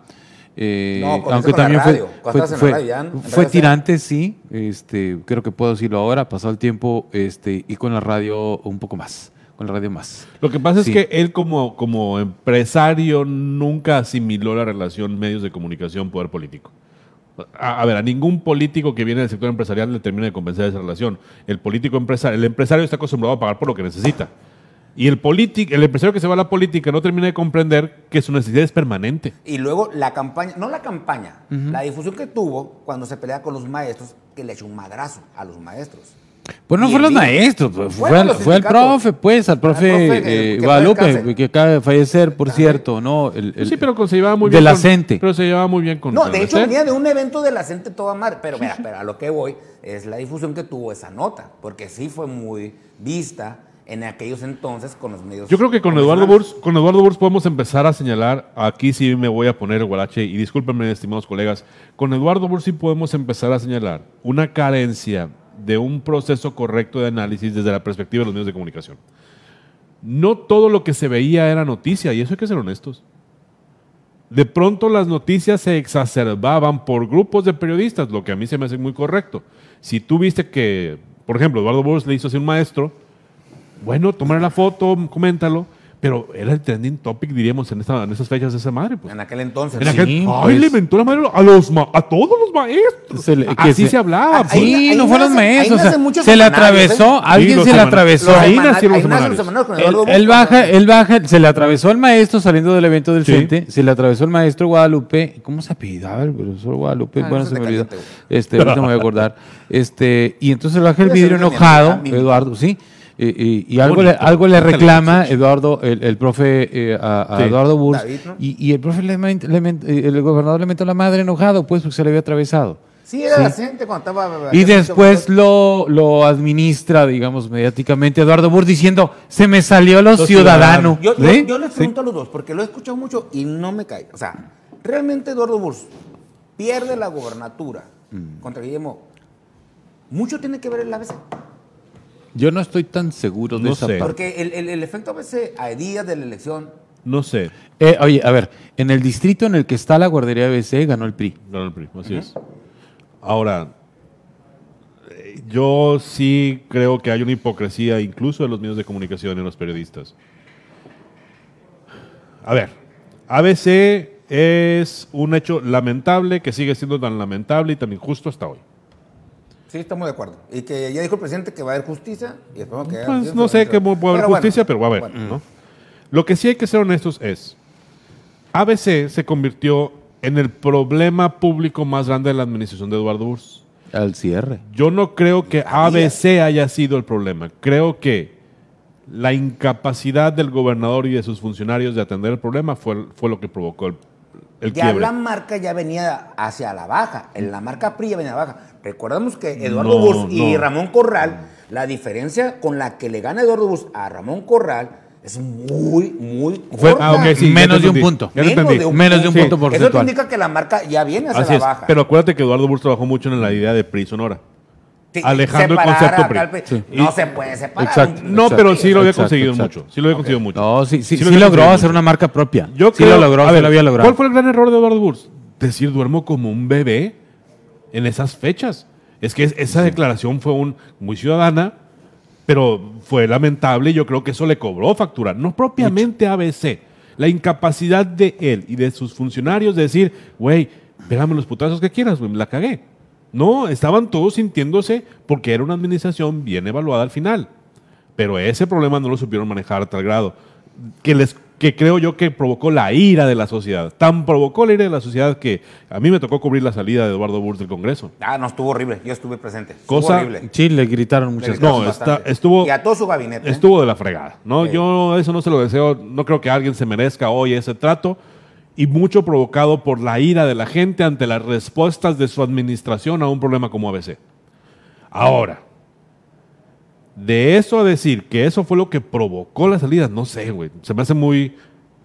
eh, No, con aunque con también radio. Fue, la fue- radio ya, fue tirante, sí. Este, creo que puedo decirlo ahora. Pasó el tiempo este, y con la radio un poco más. Con la radio más. lo que pasa Sí. es que él como, como empresario nunca asimiló la relación medios de comunicación, poder político. A, a ver, a ningún político que viene del sector empresarial le termina de convencer de esa relación. El político empresario, el empresario está acostumbrado a pagar por lo que necesita. Y el, político, el empresario que se va a la política no termina de comprender que su necesidad es permanente. Y luego la campaña, no la campaña, la difusión que tuvo cuando se pelea con los maestros, que le echó un madrazo a los maestros. Pues no Y fue el los maestros, pues, Fueron fue, al, fue profe, pues, al profe, profe, eh, Guadalupe, descanse. que acaba de fallecer, por cierto, ¿no? El- el- sí, pero con- se llevaba muy de bien. la con- CENTE. Pero se llevaba muy bien con No, de la hecho CENTE. venía de un evento de la gente toda madre. Pero mira, pero a lo que voy es la difusión que tuvo esa nota, porque sí fue muy vista en aquellos entonces con los medios. Yo creo que con Eduardo. Burs, con Eduardo Burs podemos empezar a señalar, aquí sí me voy a poner el guarache, y discúlpenme, estimados colegas, con Eduardo Burs sí podemos empezar a señalar una carencia de un proceso correcto de análisis desde la perspectiva de los medios de comunicación. No todo lo que se veía era noticia, y eso hay que ser honestos. De pronto las noticias se exacerbaban por grupos de periodistas, lo que a mí se me hace muy correcto. Si tú viste que, por ejemplo, Eduardo Burs le hizo así un maestro, bueno, tomar la foto, coméntalo, pero era el trending topic, diríamos, en, esta- en esas fechas de esa madre. Pues. En aquel entonces. En sí. aquel- Sí, ¡Ay, pues. le inventó la madre a, los ma- a todos los maestros! Se le- que Así se, se- hablaba. Ah, pues. ahí- Sí, ahí no fueron maestros, o sea, se le semanarios, atravesó, ¿eh? alguien se le atravesó. Los Ahí nacieron los semanarios. con Él, Eduardo él baja, él baja, se le atravesó el maestro saliendo del evento del Sí. CENTE, se le atravesó el maestro Guadalupe, ¿cómo se apellidaba el profesor Guadalupe? Ah, bueno, no se se me olvidó. Este, ahorita me voy a acordar. Este, y entonces baja el vidrio enojado, Eduardo, sí. Y, algo, Bonito. le, algo le reclama. Eduardo, el, el profe eh, a, a Sí. Eduardo Burs, David, ¿no? y, y el profe le, eh, el gobernador le metió la madre enojado, pues, porque se le había atravesado. Sí, era la gente cuando estaba. Y después lo, lo administra, digamos, mediáticamente Eduardo Burs diciendo, se me salió lo, Lo ciudadano. Yo, yo- ¿Sí? yo les Sí. pregunto a los dos, porque lo he escuchado mucho y no me cae. O sea, realmente Eduardo Burs pierde la gobernatura Mm. contra Guillermo. Mucho tiene que ver el ABC. Yo no estoy tan seguro de No esa sé. parte. Porque el, el- el efecto ABC a días de la elección. No sé. Eh, oye, a ver, en el distrito en el que está la guardería ABC ganó el PRI. Ganó el PRI, así es. Ahora, eh, yo sí creo que hay una hipocresía incluso de los medios de comunicación y en los periodistas. A ver, ABC es un hecho lamentable que sigue siendo tan lamentable y tan injusto hasta hoy. Sí, estamos de acuerdo. Y que ya dijo el presidente que va a haber justicia. Y esperemos que Pues no sé pero- cómo puede haber pero bueno, justicia, pero va a haber. bueno. ¿no? Lo que sí hay que ser honestos es, ABC se convirtió en el problema público más grande de la administración de Eduardo Burs. Al cierre. Yo no creo que. ABC haya sido el problema. Creo que la incapacidad del gobernador y de sus funcionarios de atender el problema fue, fue lo que provocó el, el Ya quiebre. la marca ya venía hacia la baja. En la marca PRI ya venía a la baja. Recordamos que Eduardo No, Burs y no. Ramón Corral, la diferencia con la que le gana Eduardo Burs a Ramón Corral es muy, muy Fue- corta. Ah, sí, Menos de un punto. Menos de un Menos de un Sí. punto Eso te porcentual. indica que la marca ya viene hacia Así la es. baja. Pero acuérdate que Eduardo Burs trabajó mucho en la idea de PRI Sonora. Sí, alejando el concepto PRI. Sí. No Y- se puede separar. Exacto. No, pero sí lo había Exacto, conseguido exacto. mucho. Sí lo había conseguido mucho. No, sí, sí, Sí sí, lo logró hacer mucho. una marca propia. Yo sí creo, lo logró, a sí ver, lo había logrado. ¿Cuál fue el gran error de Eduardo Burs? Decir duermo como un bebé en esas fechas. Es que es- esa declaración fue un, muy ciudadana, pero fue lamentable y yo creo que eso le cobró factura. No propiamente ABC. La incapacidad de él y de sus funcionarios de decir, güey, pégame los putazos que quieras, güey, me la cagué. No, estaban todos sintiéndose porque era una administración bien evaluada al final. Pero ese problema no lo supieron manejar a tal grado que les que creo yo que provocó la ira de la sociedad. Tan provocó la ira de la sociedad que a mí me tocó cubrir la salida de Eduardo Burs del Congreso. Ah, no, estuvo horrible. Yo estuve presente. Estuvo Cosa- horrible. Sí, le gritaron Le muchas gritaron No, cosas. bastante. está- estuvo- Y a todo su gabinete. ¿eh? Estuvo de la fregada, ¿no? Sí. Yo eso no se lo deseo, no creo que alguien se merezca hoy ese trato y mucho provocado por la ira de la gente ante las respuestas de su administración a un problema como ABC. Ahora, de eso a decir que eso fue lo que provocó la salida, no sé, güey. Se me hace muy...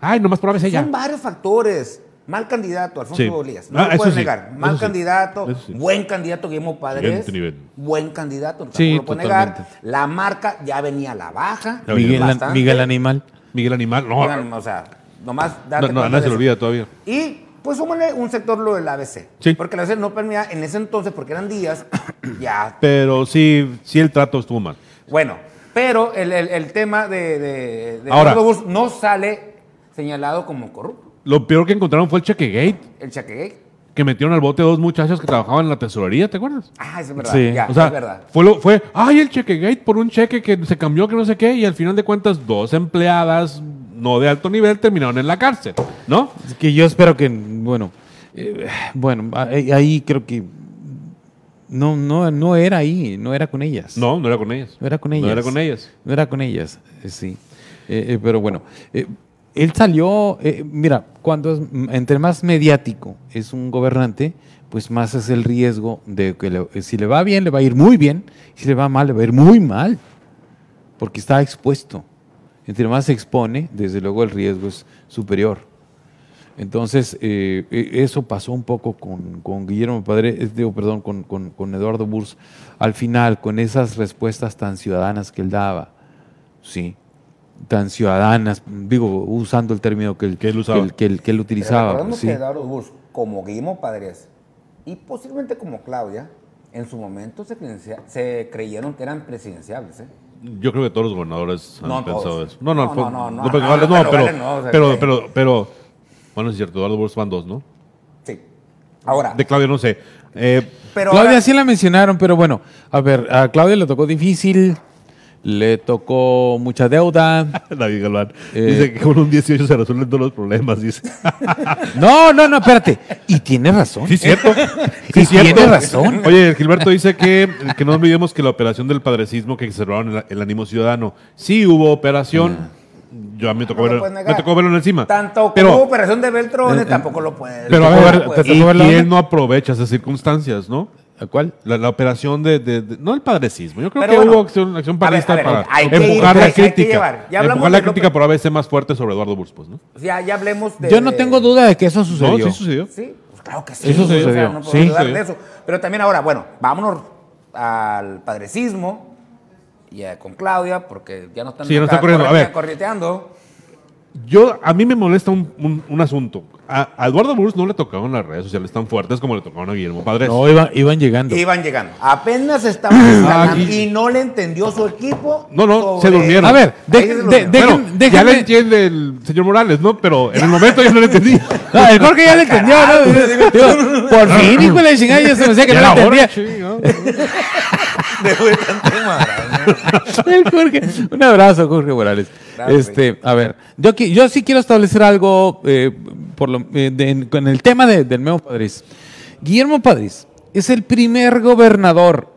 Ay, nomás por ABC ya. Son varios factores. Mal candidato, Alfonso Sí. Bolías. No Ah, lo puedes sí, negar. Mal eso candidato, sí. buen candidato Guillermo Padres. Buen candidato, no Sí, lo puedes negar. La marca ya venía a la baja. Miguel, bastante. Miguel Animal. Miguel Animal, no, O sea, nomás date no, no, de se eso. olvida todavía. Y pues súmale un sector lo del ABC. Sí. Porque el ABC no permitía en ese entonces, porque eran días, ya. Pero sí, sí el trato estuvo mal. Bueno, pero el, el- el tema de, de, de Ahora. Eduardo Burs no sale señalado como corrupto. Lo peor que encontraron fue el cheque gate. El Chaquegate. que metieron al bote dos muchachas que trabajaban en la tesorería, ¿te acuerdas? Ah, eso es verdad. Sí. Ya, O sea, es verdad. fue, lo, fue, ay, el cheque gate por un cheque que se cambió, que no sé qué, y al final de cuentas, dos empleadas no de alto nivel terminaron en la cárcel, ¿no? Es que yo espero que, bueno, eh, bueno, ahí ahí creo que no, no, no era ahí, no era con ellas. No, no era con ellas. No era con ellas. No era con ellas. No era con ellas, eh, sí. Eh, eh, pero bueno, eh, él salió, eh, mira, cuando es- m- entre más mediático es un gobernante, pues más es el riesgo de que le- si le va bien, le va a ir muy bien, si le va mal, le va a ir muy mal, porque está expuesto. Entre más se expone, desde luego el riesgo es superior. Entonces, eh, eh, eso pasó un poco con, con Guillermo Padre, eh, digo, perdón, con, con- con Eduardo Burs, al final, con esas respuestas tan ciudadanas que él daba, sí, tan ciudadanas, digo, usando el término que él, Que él usaba. que él, que él Pero utilizaba. recordemos sí. que Eduardo Burs, como Guillermo Padres y posiblemente como Claudia, en su momento se, se creyeron que eran presidenciables. ¿eh? Yo creo que todos los gobernadores han No pensado todos. eso. No, no, No, fue- no, no, no, porque no, vale, no, no, pero pero, no, pero, que- pero, pero, bueno, es cierto, Eduardo Burs van dos, ¿no? Sí. Ahora, De Claudio no sé. Eh, pero Claudia ahora- sí la mencionaron, pero bueno, a ver, a Claudia le tocó difícil, le tocó mucha deuda. David Galván Eh. dice que con un 18 se resuelven todos los problemas, dice. No, no, no, espérate. Y tiene razón. Sí, cierto. Sí, cierto. tiene razón. Oye, Gilberto dice que, que no olvidemos que la operación del padrecismo que cerraron el, el ánimo ciudadano. Sí hubo operación. Yo a mí me tocó, no me verlo encima. Tanto pero, como operación de Beltrones, Eh, tampoco lo puede. pero a ver, ¿y quién no aprovecha esas circunstancias, no? ¿A cuál? La, la operación de, de- de- No el padrecismo. Yo creo Pero que bueno, hubo acción, acción ver, panista ver, para hay empujar ir- la hay- hay que crítica. Ya hablamos empujar la crítica por ABC más fuerte sobre Eduardo Burs, pues, ¿no? Ya, ya hablemos de. Yo no tengo duda de que eso No, sucedió. sí sucedió. Sí, pues claro que sí. Eso o sea, sucedió, no sí. dudar Sí. de eso. Pero también ahora, bueno, vámonos al padrecismo y eh, con Claudia, porque ya no están Sí, ya no acá está corriendo. A ver. correteando. Yo, a mí me molesta un, un- un asunto. A, a Eduardo Burs no le tocaron las redes sociales tan fuertes como le tocaron a Guillermo Padres. No, iban, iban llegando. Iban llegando. Apenas estaban instalando aquí- y no le entendió su equipo. No, no, sobre- se durmieron. A ver, de- de- durmieron. de- Bueno, Dejen- ya le entiende el señor Morales, ¿no? Pero en el momento yo no le entendí. No, el Jorge ya le entendió, ¿no? Digo, por fin, hijo de la chingada, ya se me decía que Ya no era le hora, entendía. de. El Jorge. Un abrazo, Jorge Morales. Este, a ver, yo, qui- yo sí quiero establecer algo eh, por lo- eh, de- con el tema de- del Memo Padres. Guillermo Padres es el primer gobernador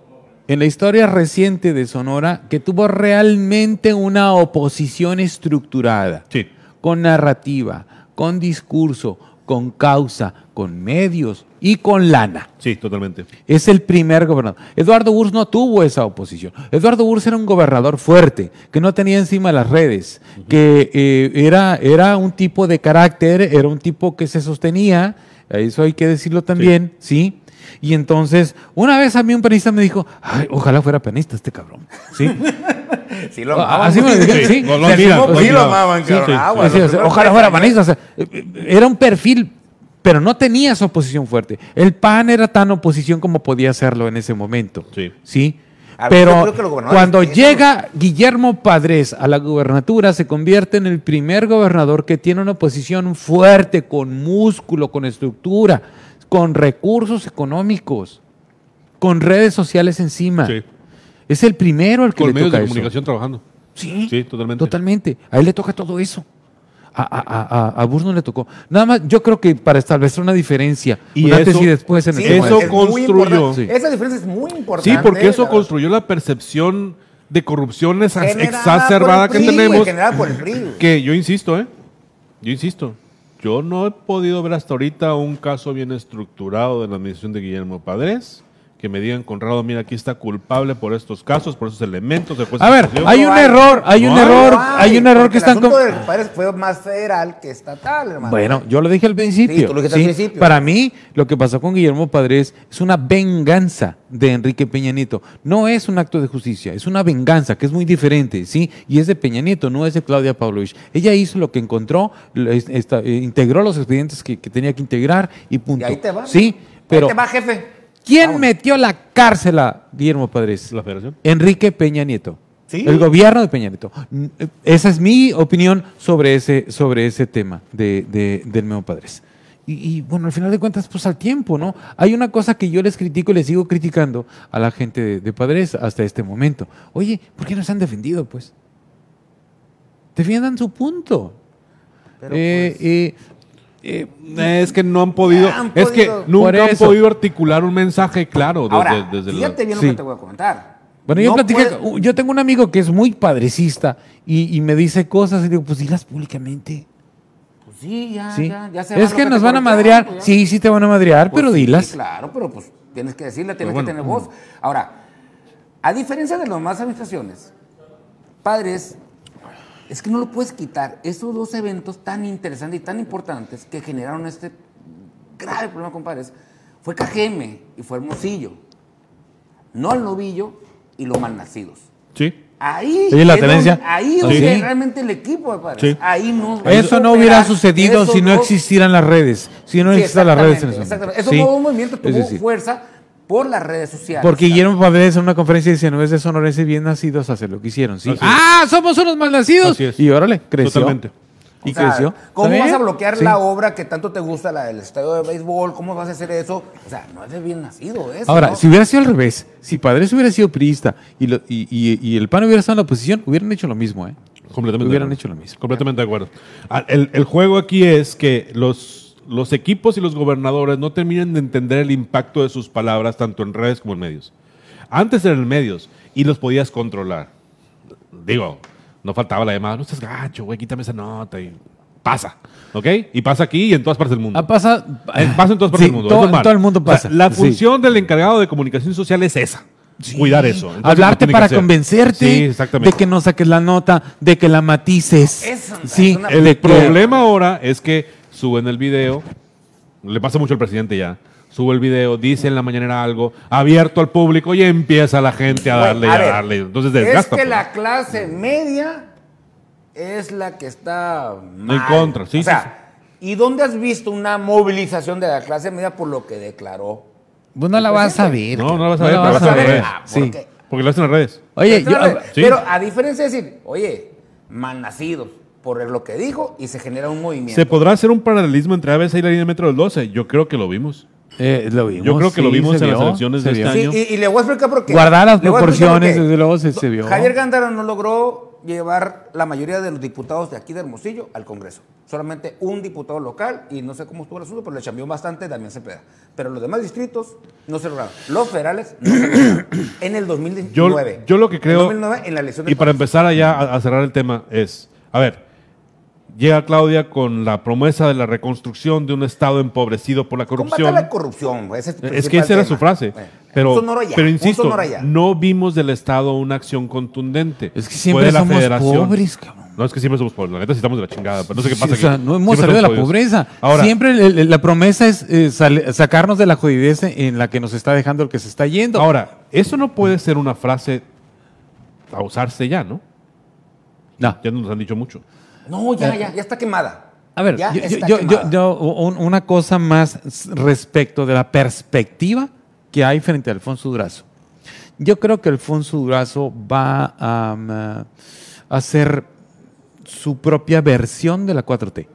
en la historia reciente de Sonora que tuvo realmente una oposición estructurada, Sí. con narrativa, con discurso, con causa, con medios y con lana. Sí, totalmente. Es el primer gobernador. Eduardo Burs no tuvo esa oposición. Eduardo Burs era un gobernador fuerte, que no tenía encima las redes, que eh, era, era un tipo de carácter, era un tipo que se sostenía, eso hay que decirlo también, ¿sí? Y entonces, una vez a mí un panista me dijo, Ay, ojalá fuera panista este cabrón, ¿sí? Sí lo Ah, amaban. así me lo dijeron, sí. Sí, lo sí lo admiran. amaban, Sí, cabrón. Ah, bueno, ojalá fuera años. panista. o sea, era un perfil, pero no tenía esa oposición fuerte. El PAN era tan oposición como podía hacerlo en ese momento. Sí. ¿Sí? Ver, Pero cuando llega Guillermo Padres a la gubernatura, se convierte en el primer gobernador que tiene una oposición fuerte, con músculo, con estructura, con recursos económicos, con redes sociales encima. Sí. Es el primero al que Con le medios toca de eso. comunicación trabajando. Sí, Sí, totalmente. Totalmente. A él le toca todo eso. A, a, a, a- a Burs no le tocó. Nada más, yo creo que para establecer una diferencia, Y un antes eso- y después en el Sí, eso es construyó-. Sí. Esa diferencia es muy importante. Sí, porque eso la- construyó la percepción de corrupción exacerbada que tenemos. por el. Que yo insisto, ¿eh? Yo insisto. Yo no he podido ver hasta ahorita un caso bien estructurado de la administración de Guillermo Padres. Que me digan, Conrado, mira, aquí está culpable por estos casos, por esos elementos. de A ver, instrucción". hay un error, hay un error, No hay un error que están... El asunto con- de padres fue más federal que estatal, hermano. Bueno, yo lo dije al principio. Sí, tú lo dijiste al ¿sí? principio. Para mí, lo que pasó con Guillermo Padres es una venganza de Enrique Peña Nieto. No es un acto de justicia, es una venganza que es muy diferente, ¿sí? Y es de Peña Nieto, no es de Claudia Pavlovich. Ella hizo lo que encontró, eh, integró los expedientes que, que tenía que integrar y punto. Y ahí te va. Sí, Ahí pero te va, jefe. ¿Quién Vamos. metió la cárcel a Guillermo Padres? La federación. Enrique Peña Nieto. Sí. El gobierno de Peña Nieto. Esa es mi opinión sobre ese, sobre ese tema de, de- del Memo Padres. Y, y, bueno, al final de cuentas, pues al tiempo, ¿no? Hay una cosa que yo les critico y les sigo criticando a la gente de, de Padres hasta este momento. Oye, ¿por qué no se han defendido, pues? Defiendan su punto. Pero, Eh, pues, eh, eh, Es que no han podido, han es que nunca han podido articular un mensaje claro desde, Ahora, desde la- fíjate bien Sí. lo que te voy a comentar. Bueno, yo No platiqué, puede- yo tengo un amigo que es muy padrecista y, y me dice cosas y digo, pues dilas públicamente. Pues sí, ya, ¿sí? ya, ya se va es que nos van a madrear. pues ya. Sí, sí te van a madrear, Pues pero sí, dilas. claro, pero pues tienes que decirle, tienes Pero que tener voz. Ahora, a diferencia de las demás administraciones, padres, es que no lo puedes quitar. Esos dos eventos tan interesantes y tan importantes que generaron este grave problema con padres fue KGM y fue Hermosillo. No el novillo y los malnacidos. Sí. Ahí Sí, la tenencia. donde- ahí es Ah, donde sí. realmente el equipo. Sí. Ahí no. Eso no hubiera sucedido si no existieran las redes. Si no existieran las redes en exactamente, ese exactamente. momento. Esos Sí. dos movimientos Es tuvo fuerza por las redes sociales. Porque. Guillermo Padres en una conferencia dice, no es de sonorenses bien nacidos hacer lo que hicieron. ¿sí? Así. ¡Ah, somos unos mal nacidos! Así es. Y órale, creció. Totalmente. O Y sea, creció. ¿Cómo ¿Está vas a bloquear Sí. la obra que tanto te gusta, la del estadio de béisbol? ¿Cómo vas a hacer eso? O sea, no es de bien nacido eso. Ahora, ¿no? si hubiera sido al revés, si Padres hubiera sido priista y, lo- y, y- y el PAN hubiera estado en la oposición, hubieran hecho lo mismo, ¿eh? Completamente. Hubieran de hecho lo mismo. Completamente de acuerdo. Ah, El, el juego aquí es que los, los equipos y los gobernadores no terminan de entender el impacto de sus palabras tanto en redes como en medios. Antes eran medios y los podías controlar. Digo, no faltaba la llamada, no estás gacho, güey, quítame esa nota y pasa. ¿Ok? Y pasa aquí y en todas partes del mundo. Ah, pasa, Eh, Pasa en todas partes Sí, del mundo. todo- en todo el mundo O sea, pasa. la Sí. función del encargado de comunicación social es esa. Cuidar eso. Entonces, Hablarte para convencerte de que no saques la nota, de que la matices. Eso, sí, es una- El problema ahora es que suben el video, le pasa mucho al presidente ya, sube el video, dice en la mañanera algo, abierto al público y empieza la gente a darle, a a ver, darle. Entonces Es desgasta. que pues. la clase media es la que está mal. contra, sí, O sí, sea, ¿y dónde has visto una movilización de la clase media por lo que declaró? Vos no la vas a ver. No, no la vas a No ver, la pero vas a a ver. Ah, ¿por Sí. qué? Porque lo hacen en redes. Oye, yo, pero a diferencia de decir, oye, malnacidos, por lo que dijo, y se genera un movimiento. ¿Se podrá hacer un paralelismo entre ABC y la línea de metro del 12? Yo creo que lo vimos. eh, lo vimos, Yo creo que lo vimos se en las elecciones se de vio. este Sí, año. y, y le voy a explicar por qué. Guardar las proporciones, desde luego, se- se vio. Javier Gándara no logró llevar la mayoría de los diputados de aquí de Hermosillo al Congreso. Solamente un diputado local, y no sé cómo estuvo el asunto, pero le cambió bastante Damián Cepeda. Pero los demás distritos no se lograron. Los federales no se lograron. En el Yo, 2019. yo lo que creo, En 2009, en la elección de y para Paz. empezar allá a, a cerrar el tema, es, a ver, llega Claudia con la promesa de la reconstrucción de un Estado empobrecido por la corrupción. la corrupción, ese Es que esa era su frase. Bueno, Pero, ya, insisto, no vimos del Estado una acción contundente. Es que siempre somos federación. pobres, cabrón. No, es que siempre somos pobres. La neta sí estamos de la chingada. Pero no sé qué Sí, pasa o sea, aquí. no hemos salido de la pobreza. Ahora, Siempre la promesa es eh, sal- sacarnos de la jodidez en la que nos está dejando el que se está yendo. ahora, eso no puede ser una frase a usarse ya, ¿no? no. Ya nos han dicho mucho. No, ya, ya, ya está quemada. A ver, Ya yo, está yo- yo- yo- un- una cosa más respecto de la perspectiva que hay frente a Alfonso Durazo. Yo creo que Alfonso Durazo va a um, a hacer su propia versión de la 4T.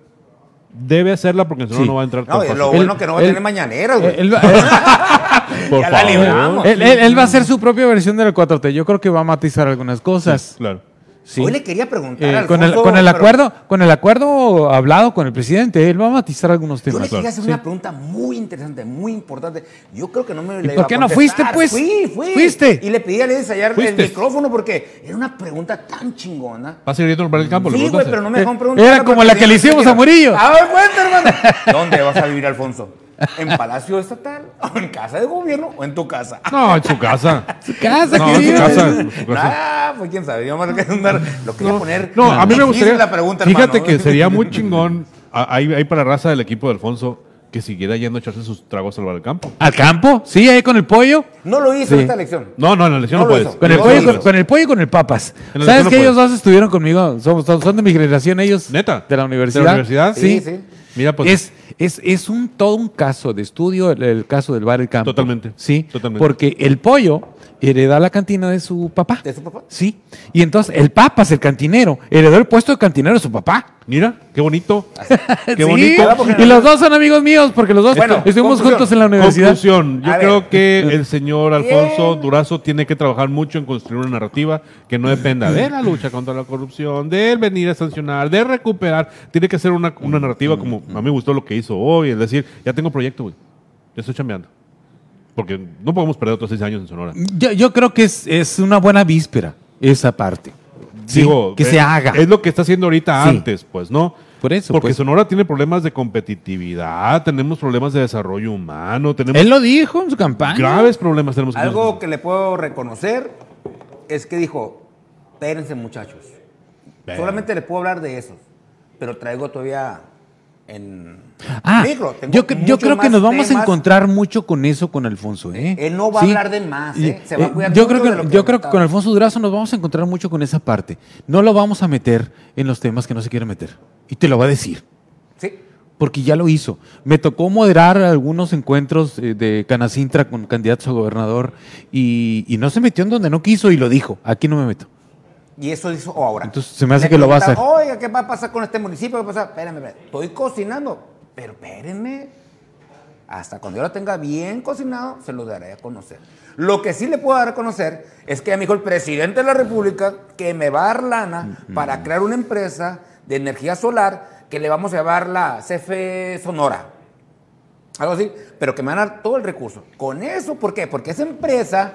Debe hacerla porque si no, Sí. no va a entrar No, lo Él- bueno que no va a tener mañaneras, güey. Él, Por Ya la favor. libramos. él- él- él va a hacer su propia versión de la 4T. Yo creo que va a matizar algunas cosas. Claro. Sí. Hoy le quería preguntar Eh, a con, el, Alfonso, con el pero acuerdo, con el acuerdo hablado con el presidente, él va a matizar algunos Yo temas. le quería hacer Sí. una pregunta muy interesante, muy importante. Yo creo que no me ¿Y la por iba qué a no fuiste, pues? Fui, fui. ¿Fuiste? Y le pedí a Lady ensayar ¿Fuiste? el micrófono porque era una pregunta tan chingona. ¿Va a seguir yendo para el campo? le Sí, güey, pero no me dejaron preguntar. Era como la que le hicimos a Murillo. A ver, cuenta, hermano. ¿Dónde vas a vivir, Alfonso? ¿En Palacio Estatal? ¿O en casa de gobierno? ¿O en tu casa? No, en su casa. Su casa, No, en su querido. casa. en su casa. Ah, pues quién sabe. Yo me lo quería andar- lo quería poner. No, a mí me gustaría. la pregunta, fíjate hermano. que sería muy chingón. Ahí, ahí para la raza del equipo de Alfonso que siguiera yendo a echarse sus tragos al bar del campo. ¿Al campo? Sí, ahí con el pollo. No lo hizo Sí. esta elección. No, no, en la elección No no, lo puedes. Con el, No, pollo, con, el pollo y con el papas. ¿Sabes que ellos dos estuvieron conmigo? Son, son- son de mi generación ellos. ¿Neta? De la universidad. ¿De la universidad? Sí. Sí, sí. Mira, pues. es, es, es un, todo un caso de estudio el, el caso del bar El Campo. Totalmente, Sí. totalmente. Porque el pollo hereda la cantina de su papá. ¿De su papá? Sí. Y entonces el papas, el cantinero, heredó el puesto de cantinero de su papá. Mira, qué bonito. Qué Sí, bonito. Y los dos son amigos míos porque los dos Bueno, estuvimos conclusión. juntos en la universidad. Conclusión, yo A creo ver. que el señor Alfonso Bien. Durazo tiene que trabajar mucho en construir una narrativa que no dependa de la lucha contra la corrupción, de él venir a sancionar, de recuperar. Tiene que hacer una, una narrativa como a mí me gustó lo que hizo hoy, es decir, ya tengo proyecto, güey. Ya estoy chambeando. Porque no podemos perder otros seis años en Sonora. Yo, yo creo que es, es una buena víspera esa parte. Sí, Digo, que eh, se haga. Es lo que está haciendo ahorita Sí. antes, pues, ¿no? Por eso, Porque pues. Sonora tiene problemas de competitividad, tenemos problemas de desarrollo humano, tenemos Él lo dijo en su campaña. graves problemas. Tenemos Algo que le puedo reconocer es que dijo, espérense muchachos. Solamente le puedo hablar de esos, pero traigo todavía en Ah, tengo yo, creo que nos vamos a encontrar mucho con eso con Alfonso. ¿eh? Él no va a hablar de más, ¿eh? Se va a cuidar yo creo de que, lo que yo creo que comentaba. con Alfonso Durazo nos vamos a encontrar mucho con esa parte. No lo vamos a meter en los temas que no se quiere meter. Y te lo va a decir. Sí. Porque ya lo hizo. Me tocó moderar algunos encuentros eh, de Canacintra con candidatos a gobernador y, y no se metió en donde no quiso y lo dijo. Aquí no me meto. Y eso hizo ahora. Entonces, se me hace que lo va a hacer. Oiga, ¿qué va a pasar con este municipio? ¿Qué va a pasar? Espérame, espérame. Estoy cocinando. Pero espérenme. Hasta cuando yo lo tenga bien cocinado, se lo daré a conocer. Lo que sí le puedo dar a conocer es que me dijo el presidente de la República que me va a dar lana para crear una empresa de energía solar que le vamos a llamar la CFE Sonora. Algo así, pero que me van a dar todo el recurso. Con eso, ¿por qué? Porque esa empresa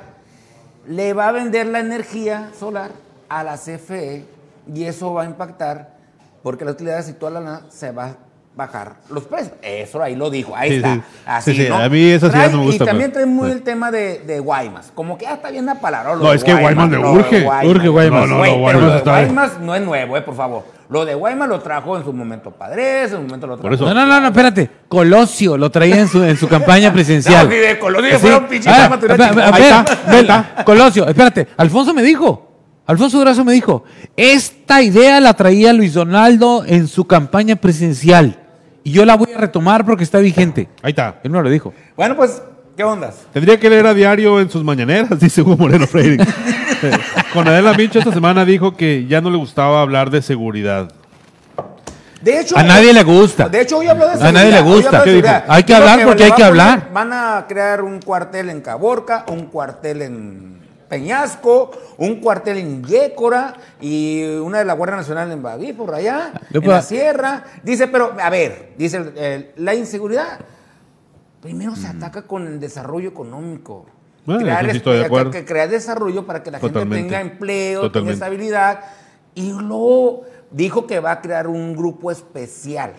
le va a vender la energía solar a la CFE y eso va a impactar porque las utilidades y toda la lana se va a bajar los precios. Eso ahí lo dijo, ahí Sí, está. sí. Así, Sí, sí, ¿no? a mí eso sí ya Trae- no me gusta, Y también pero- trae muy sí. el tema de, de Guaymas. Como que ya está bien la palabra. lo No, es que Guaymas le urge, urge Guaymas. No, no, no, Güey, pero Guaymas lo de está- Guaymas no es nuevo, eh, por favor. Lo de Guaymas lo trajo en su momento Padres, en su momento lo trajo. Por eso- No, no, no, no, espérate. Colosio lo traía en su, en su campaña presidencial. No, ni de Colosio, Sí. Ah, Ahí espera, Colosio, espérate. Alfonso me dijo. Alfonso Durazo me dijo, esta idea la traía Luis Donaldo en su campaña presidencial y yo la voy a retomar porque está vigente. Ahí está. Él me lo dijo. Bueno, pues, ¿qué ondas? Tendría que leer a diario en sus mañaneras, dice Hugo Moreno Freire. Con Adela Micho esta semana dijo que ya no le gustaba hablar de seguridad. De hecho, A nadie le gusta. De hecho, hoy habló de A seguridad. nadie le gusta. Hay que hablar porque hay que a poner- hablar. Van a crear un cuartel en Caborca, un cuartel en Peñasco, un cuartel en Yécora y una de la Guardia Nacional en Baví, por allá, en la sierra. Dice, pero, a ver, dice, la inseguridad primero se ataca con el desarrollo económico. Bueno, crear, sí estoy de es- acuerdo. que crear desarrollo para que la Totalmente. gente tenga empleo, Totalmente. tenga estabilidad. Y luego dijo que va a crear un grupo especial.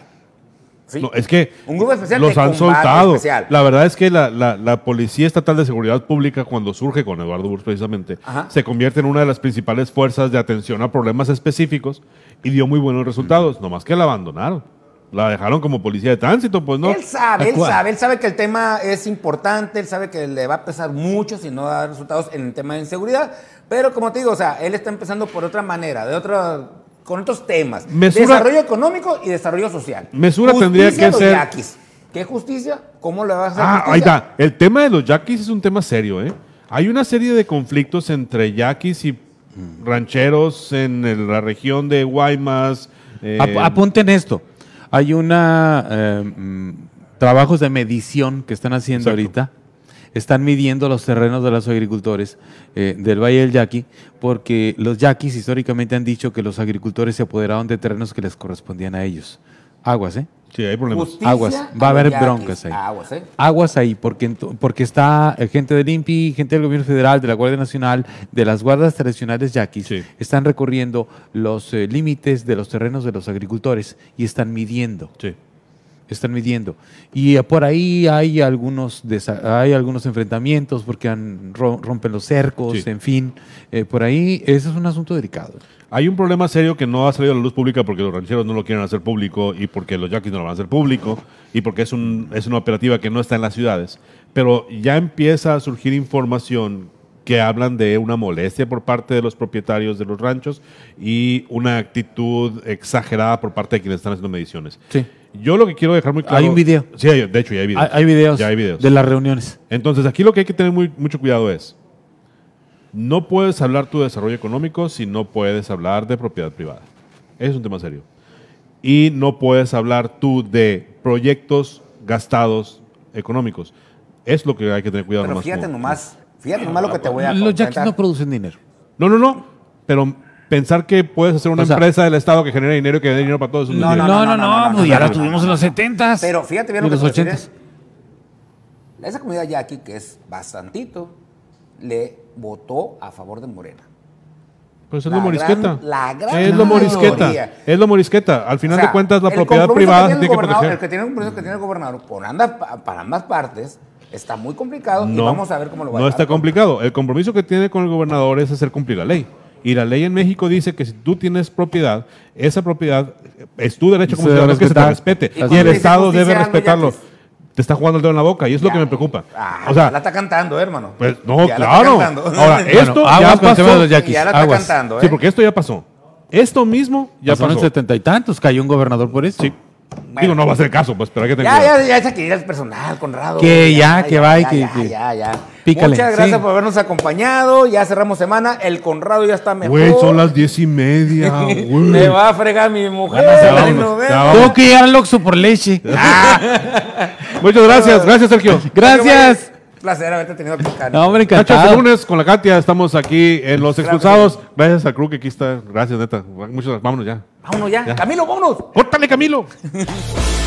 ¿Sí? No, es que Un grupo especial los han soltado. especial. La verdad es que la, la- la Policía Estatal de Seguridad Pública, cuando surge con Eduardo Burs precisamente, Ajá. se convierte en una de las principales fuerzas de atención a problemas específicos y dio muy buenos resultados, nomás que la abandonaron. La dejaron como policía de tránsito, pues no. Él sabe, él sabe, él sabe que el tema es importante, él sabe que le va a pesar mucho si no da resultados en el tema de inseguridad, pero como te digo, o sea, él está empezando por otra manera, de otra, con otros temas. Mesura- desarrollo económico y desarrollo social. Mesura tendría que los ser- yaquis. ¿Qué justicia? ¿Cómo le vas a hacer Ah, justicia? ahí está. El tema de los yaquis es un tema serio, ¿eh? Hay una serie de conflictos entre yaquis y rancheros en la región de Guaymas. eh, Ap- apunten esto. Hay una eh, mm, trabajos de medición que están haciendo Exacto. ahorita. Están midiendo los terrenos de los agricultores eh, del Valle del Yaqui, porque los yaquis históricamente han dicho que los agricultores se apoderaron de terrenos que les correspondían a ellos. Aguas, ¿eh? sí, hay problemas. Justicia Aguas, va a haber yaquis. broncas ahí. Aguas, ¿eh? Aguas ahí, porque, porque está eh, gente del INPI, gente del gobierno federal, de la Guardia Nacional, de las guardas tradicionales yaquis, Sí. están recorriendo los eh, límites de los terrenos de los agricultores y están midiendo, Sí. Están midiendo. Y eh, por ahí hay algunos, hay algunos enfrentamientos porque han, ro- rompen los cercos, Sí. en fin, eh, por ahí, ese es un asunto delicado. Hay un problema serio que no ha salido a la luz pública porque los rancheros no lo quieren hacer público y porque los yaquis no lo van a hacer público y porque es, un, es una operativa que no está en las ciudades. Pero ya empieza a surgir información que hablan de una molestia por parte de los propietarios de los ranchos y una actitud exagerada por parte de quienes están haciendo mediciones. Sí. Yo lo que quiero dejar muy claro... Hay un video. Sí, hay- de hecho ya hay videos. Hay, hay videos, Ya hay videos. de las reuniones. Entonces, aquí lo que hay que tener muy- mucho cuidado es, no puedes hablar tu desarrollo económico si no puedes hablar de propiedad privada. Es un tema serio. y no puedes hablar tú de proyectos gastados económicos. Es lo que hay que tener cuidado. Pero nomás fíjate nomás, fíjate nomás lo que te voy a Los yaquis comentar. no producen dinero. No, no, no. Pero pensar que puedes hacer una O sea- empresa del Estado que genere dinero y que dé dinero para todos. No, es no. No, no, no, no, pues ya la tuvimos en los 70 Pero fíjate bien lo que los te voy a 80 decir, ¿eh? Esa comunidad yaqui, que es bastantito, le votó a favor de Morena. Pues es La lo morisqueta. gran- la gran es lo morisqueta. mayoría. Es lo morisqueta. Al final O sea, de cuentas, la propiedad privada que tiene el tiene que proteger. El que tiene el compromiso que tiene el gobernador por ambas, pa- para ambas partes está muy complicado y No, vamos a ver cómo lo va a no está complicado. El compromiso que tiene con el gobernador es hacer cumplir la ley. Y la ley en México dice que si tú tienes propiedad, esa propiedad es tu derecho Y como ciudadano que se te respete. ¿Y Y, el Estado debe respetarlo. Te está jugando el dedo en la boca y es lo que me preocupa. Ah, o sea, la está cantando, hermano. pues no, Ya claro. Ahora, esto Bueno, ya pasó. los ya la está aguas. cantando, ¿eh? Sí, porque esto ya pasó. Esto mismo ya Pasaron pasó. setenta y tantos, cayó un gobernador por eso. Sí. Digo, no va a ser caso, pues, pero hay que tener Ya, ya, ya, que ir al personal, Conrado. Que ya, que va y que- Ya, ya, ya. Pícale, Muchas gracias sí. por habernos acompañado. Ya cerramos semana. El Conrado ya está mejor. Güey, son las diez y media, güey. Me va a fregar mi mujer. Vemos. vámonos. Tengo que ir al Oxxo por leche. Muchas gracias. Gracias, Sergio. Gracias. Placer haberte tenido aquí, Cari. No, hombre, Cachas el encantado. lunes con la Katia. Estamos aquí en Los Expulsados. Gracias a Crew que aquí está. Gracias, neta. Muchas Vámonos ya. Vámonos ya. Ya. Camilo, vámonos. ¡Córtale, Camilo!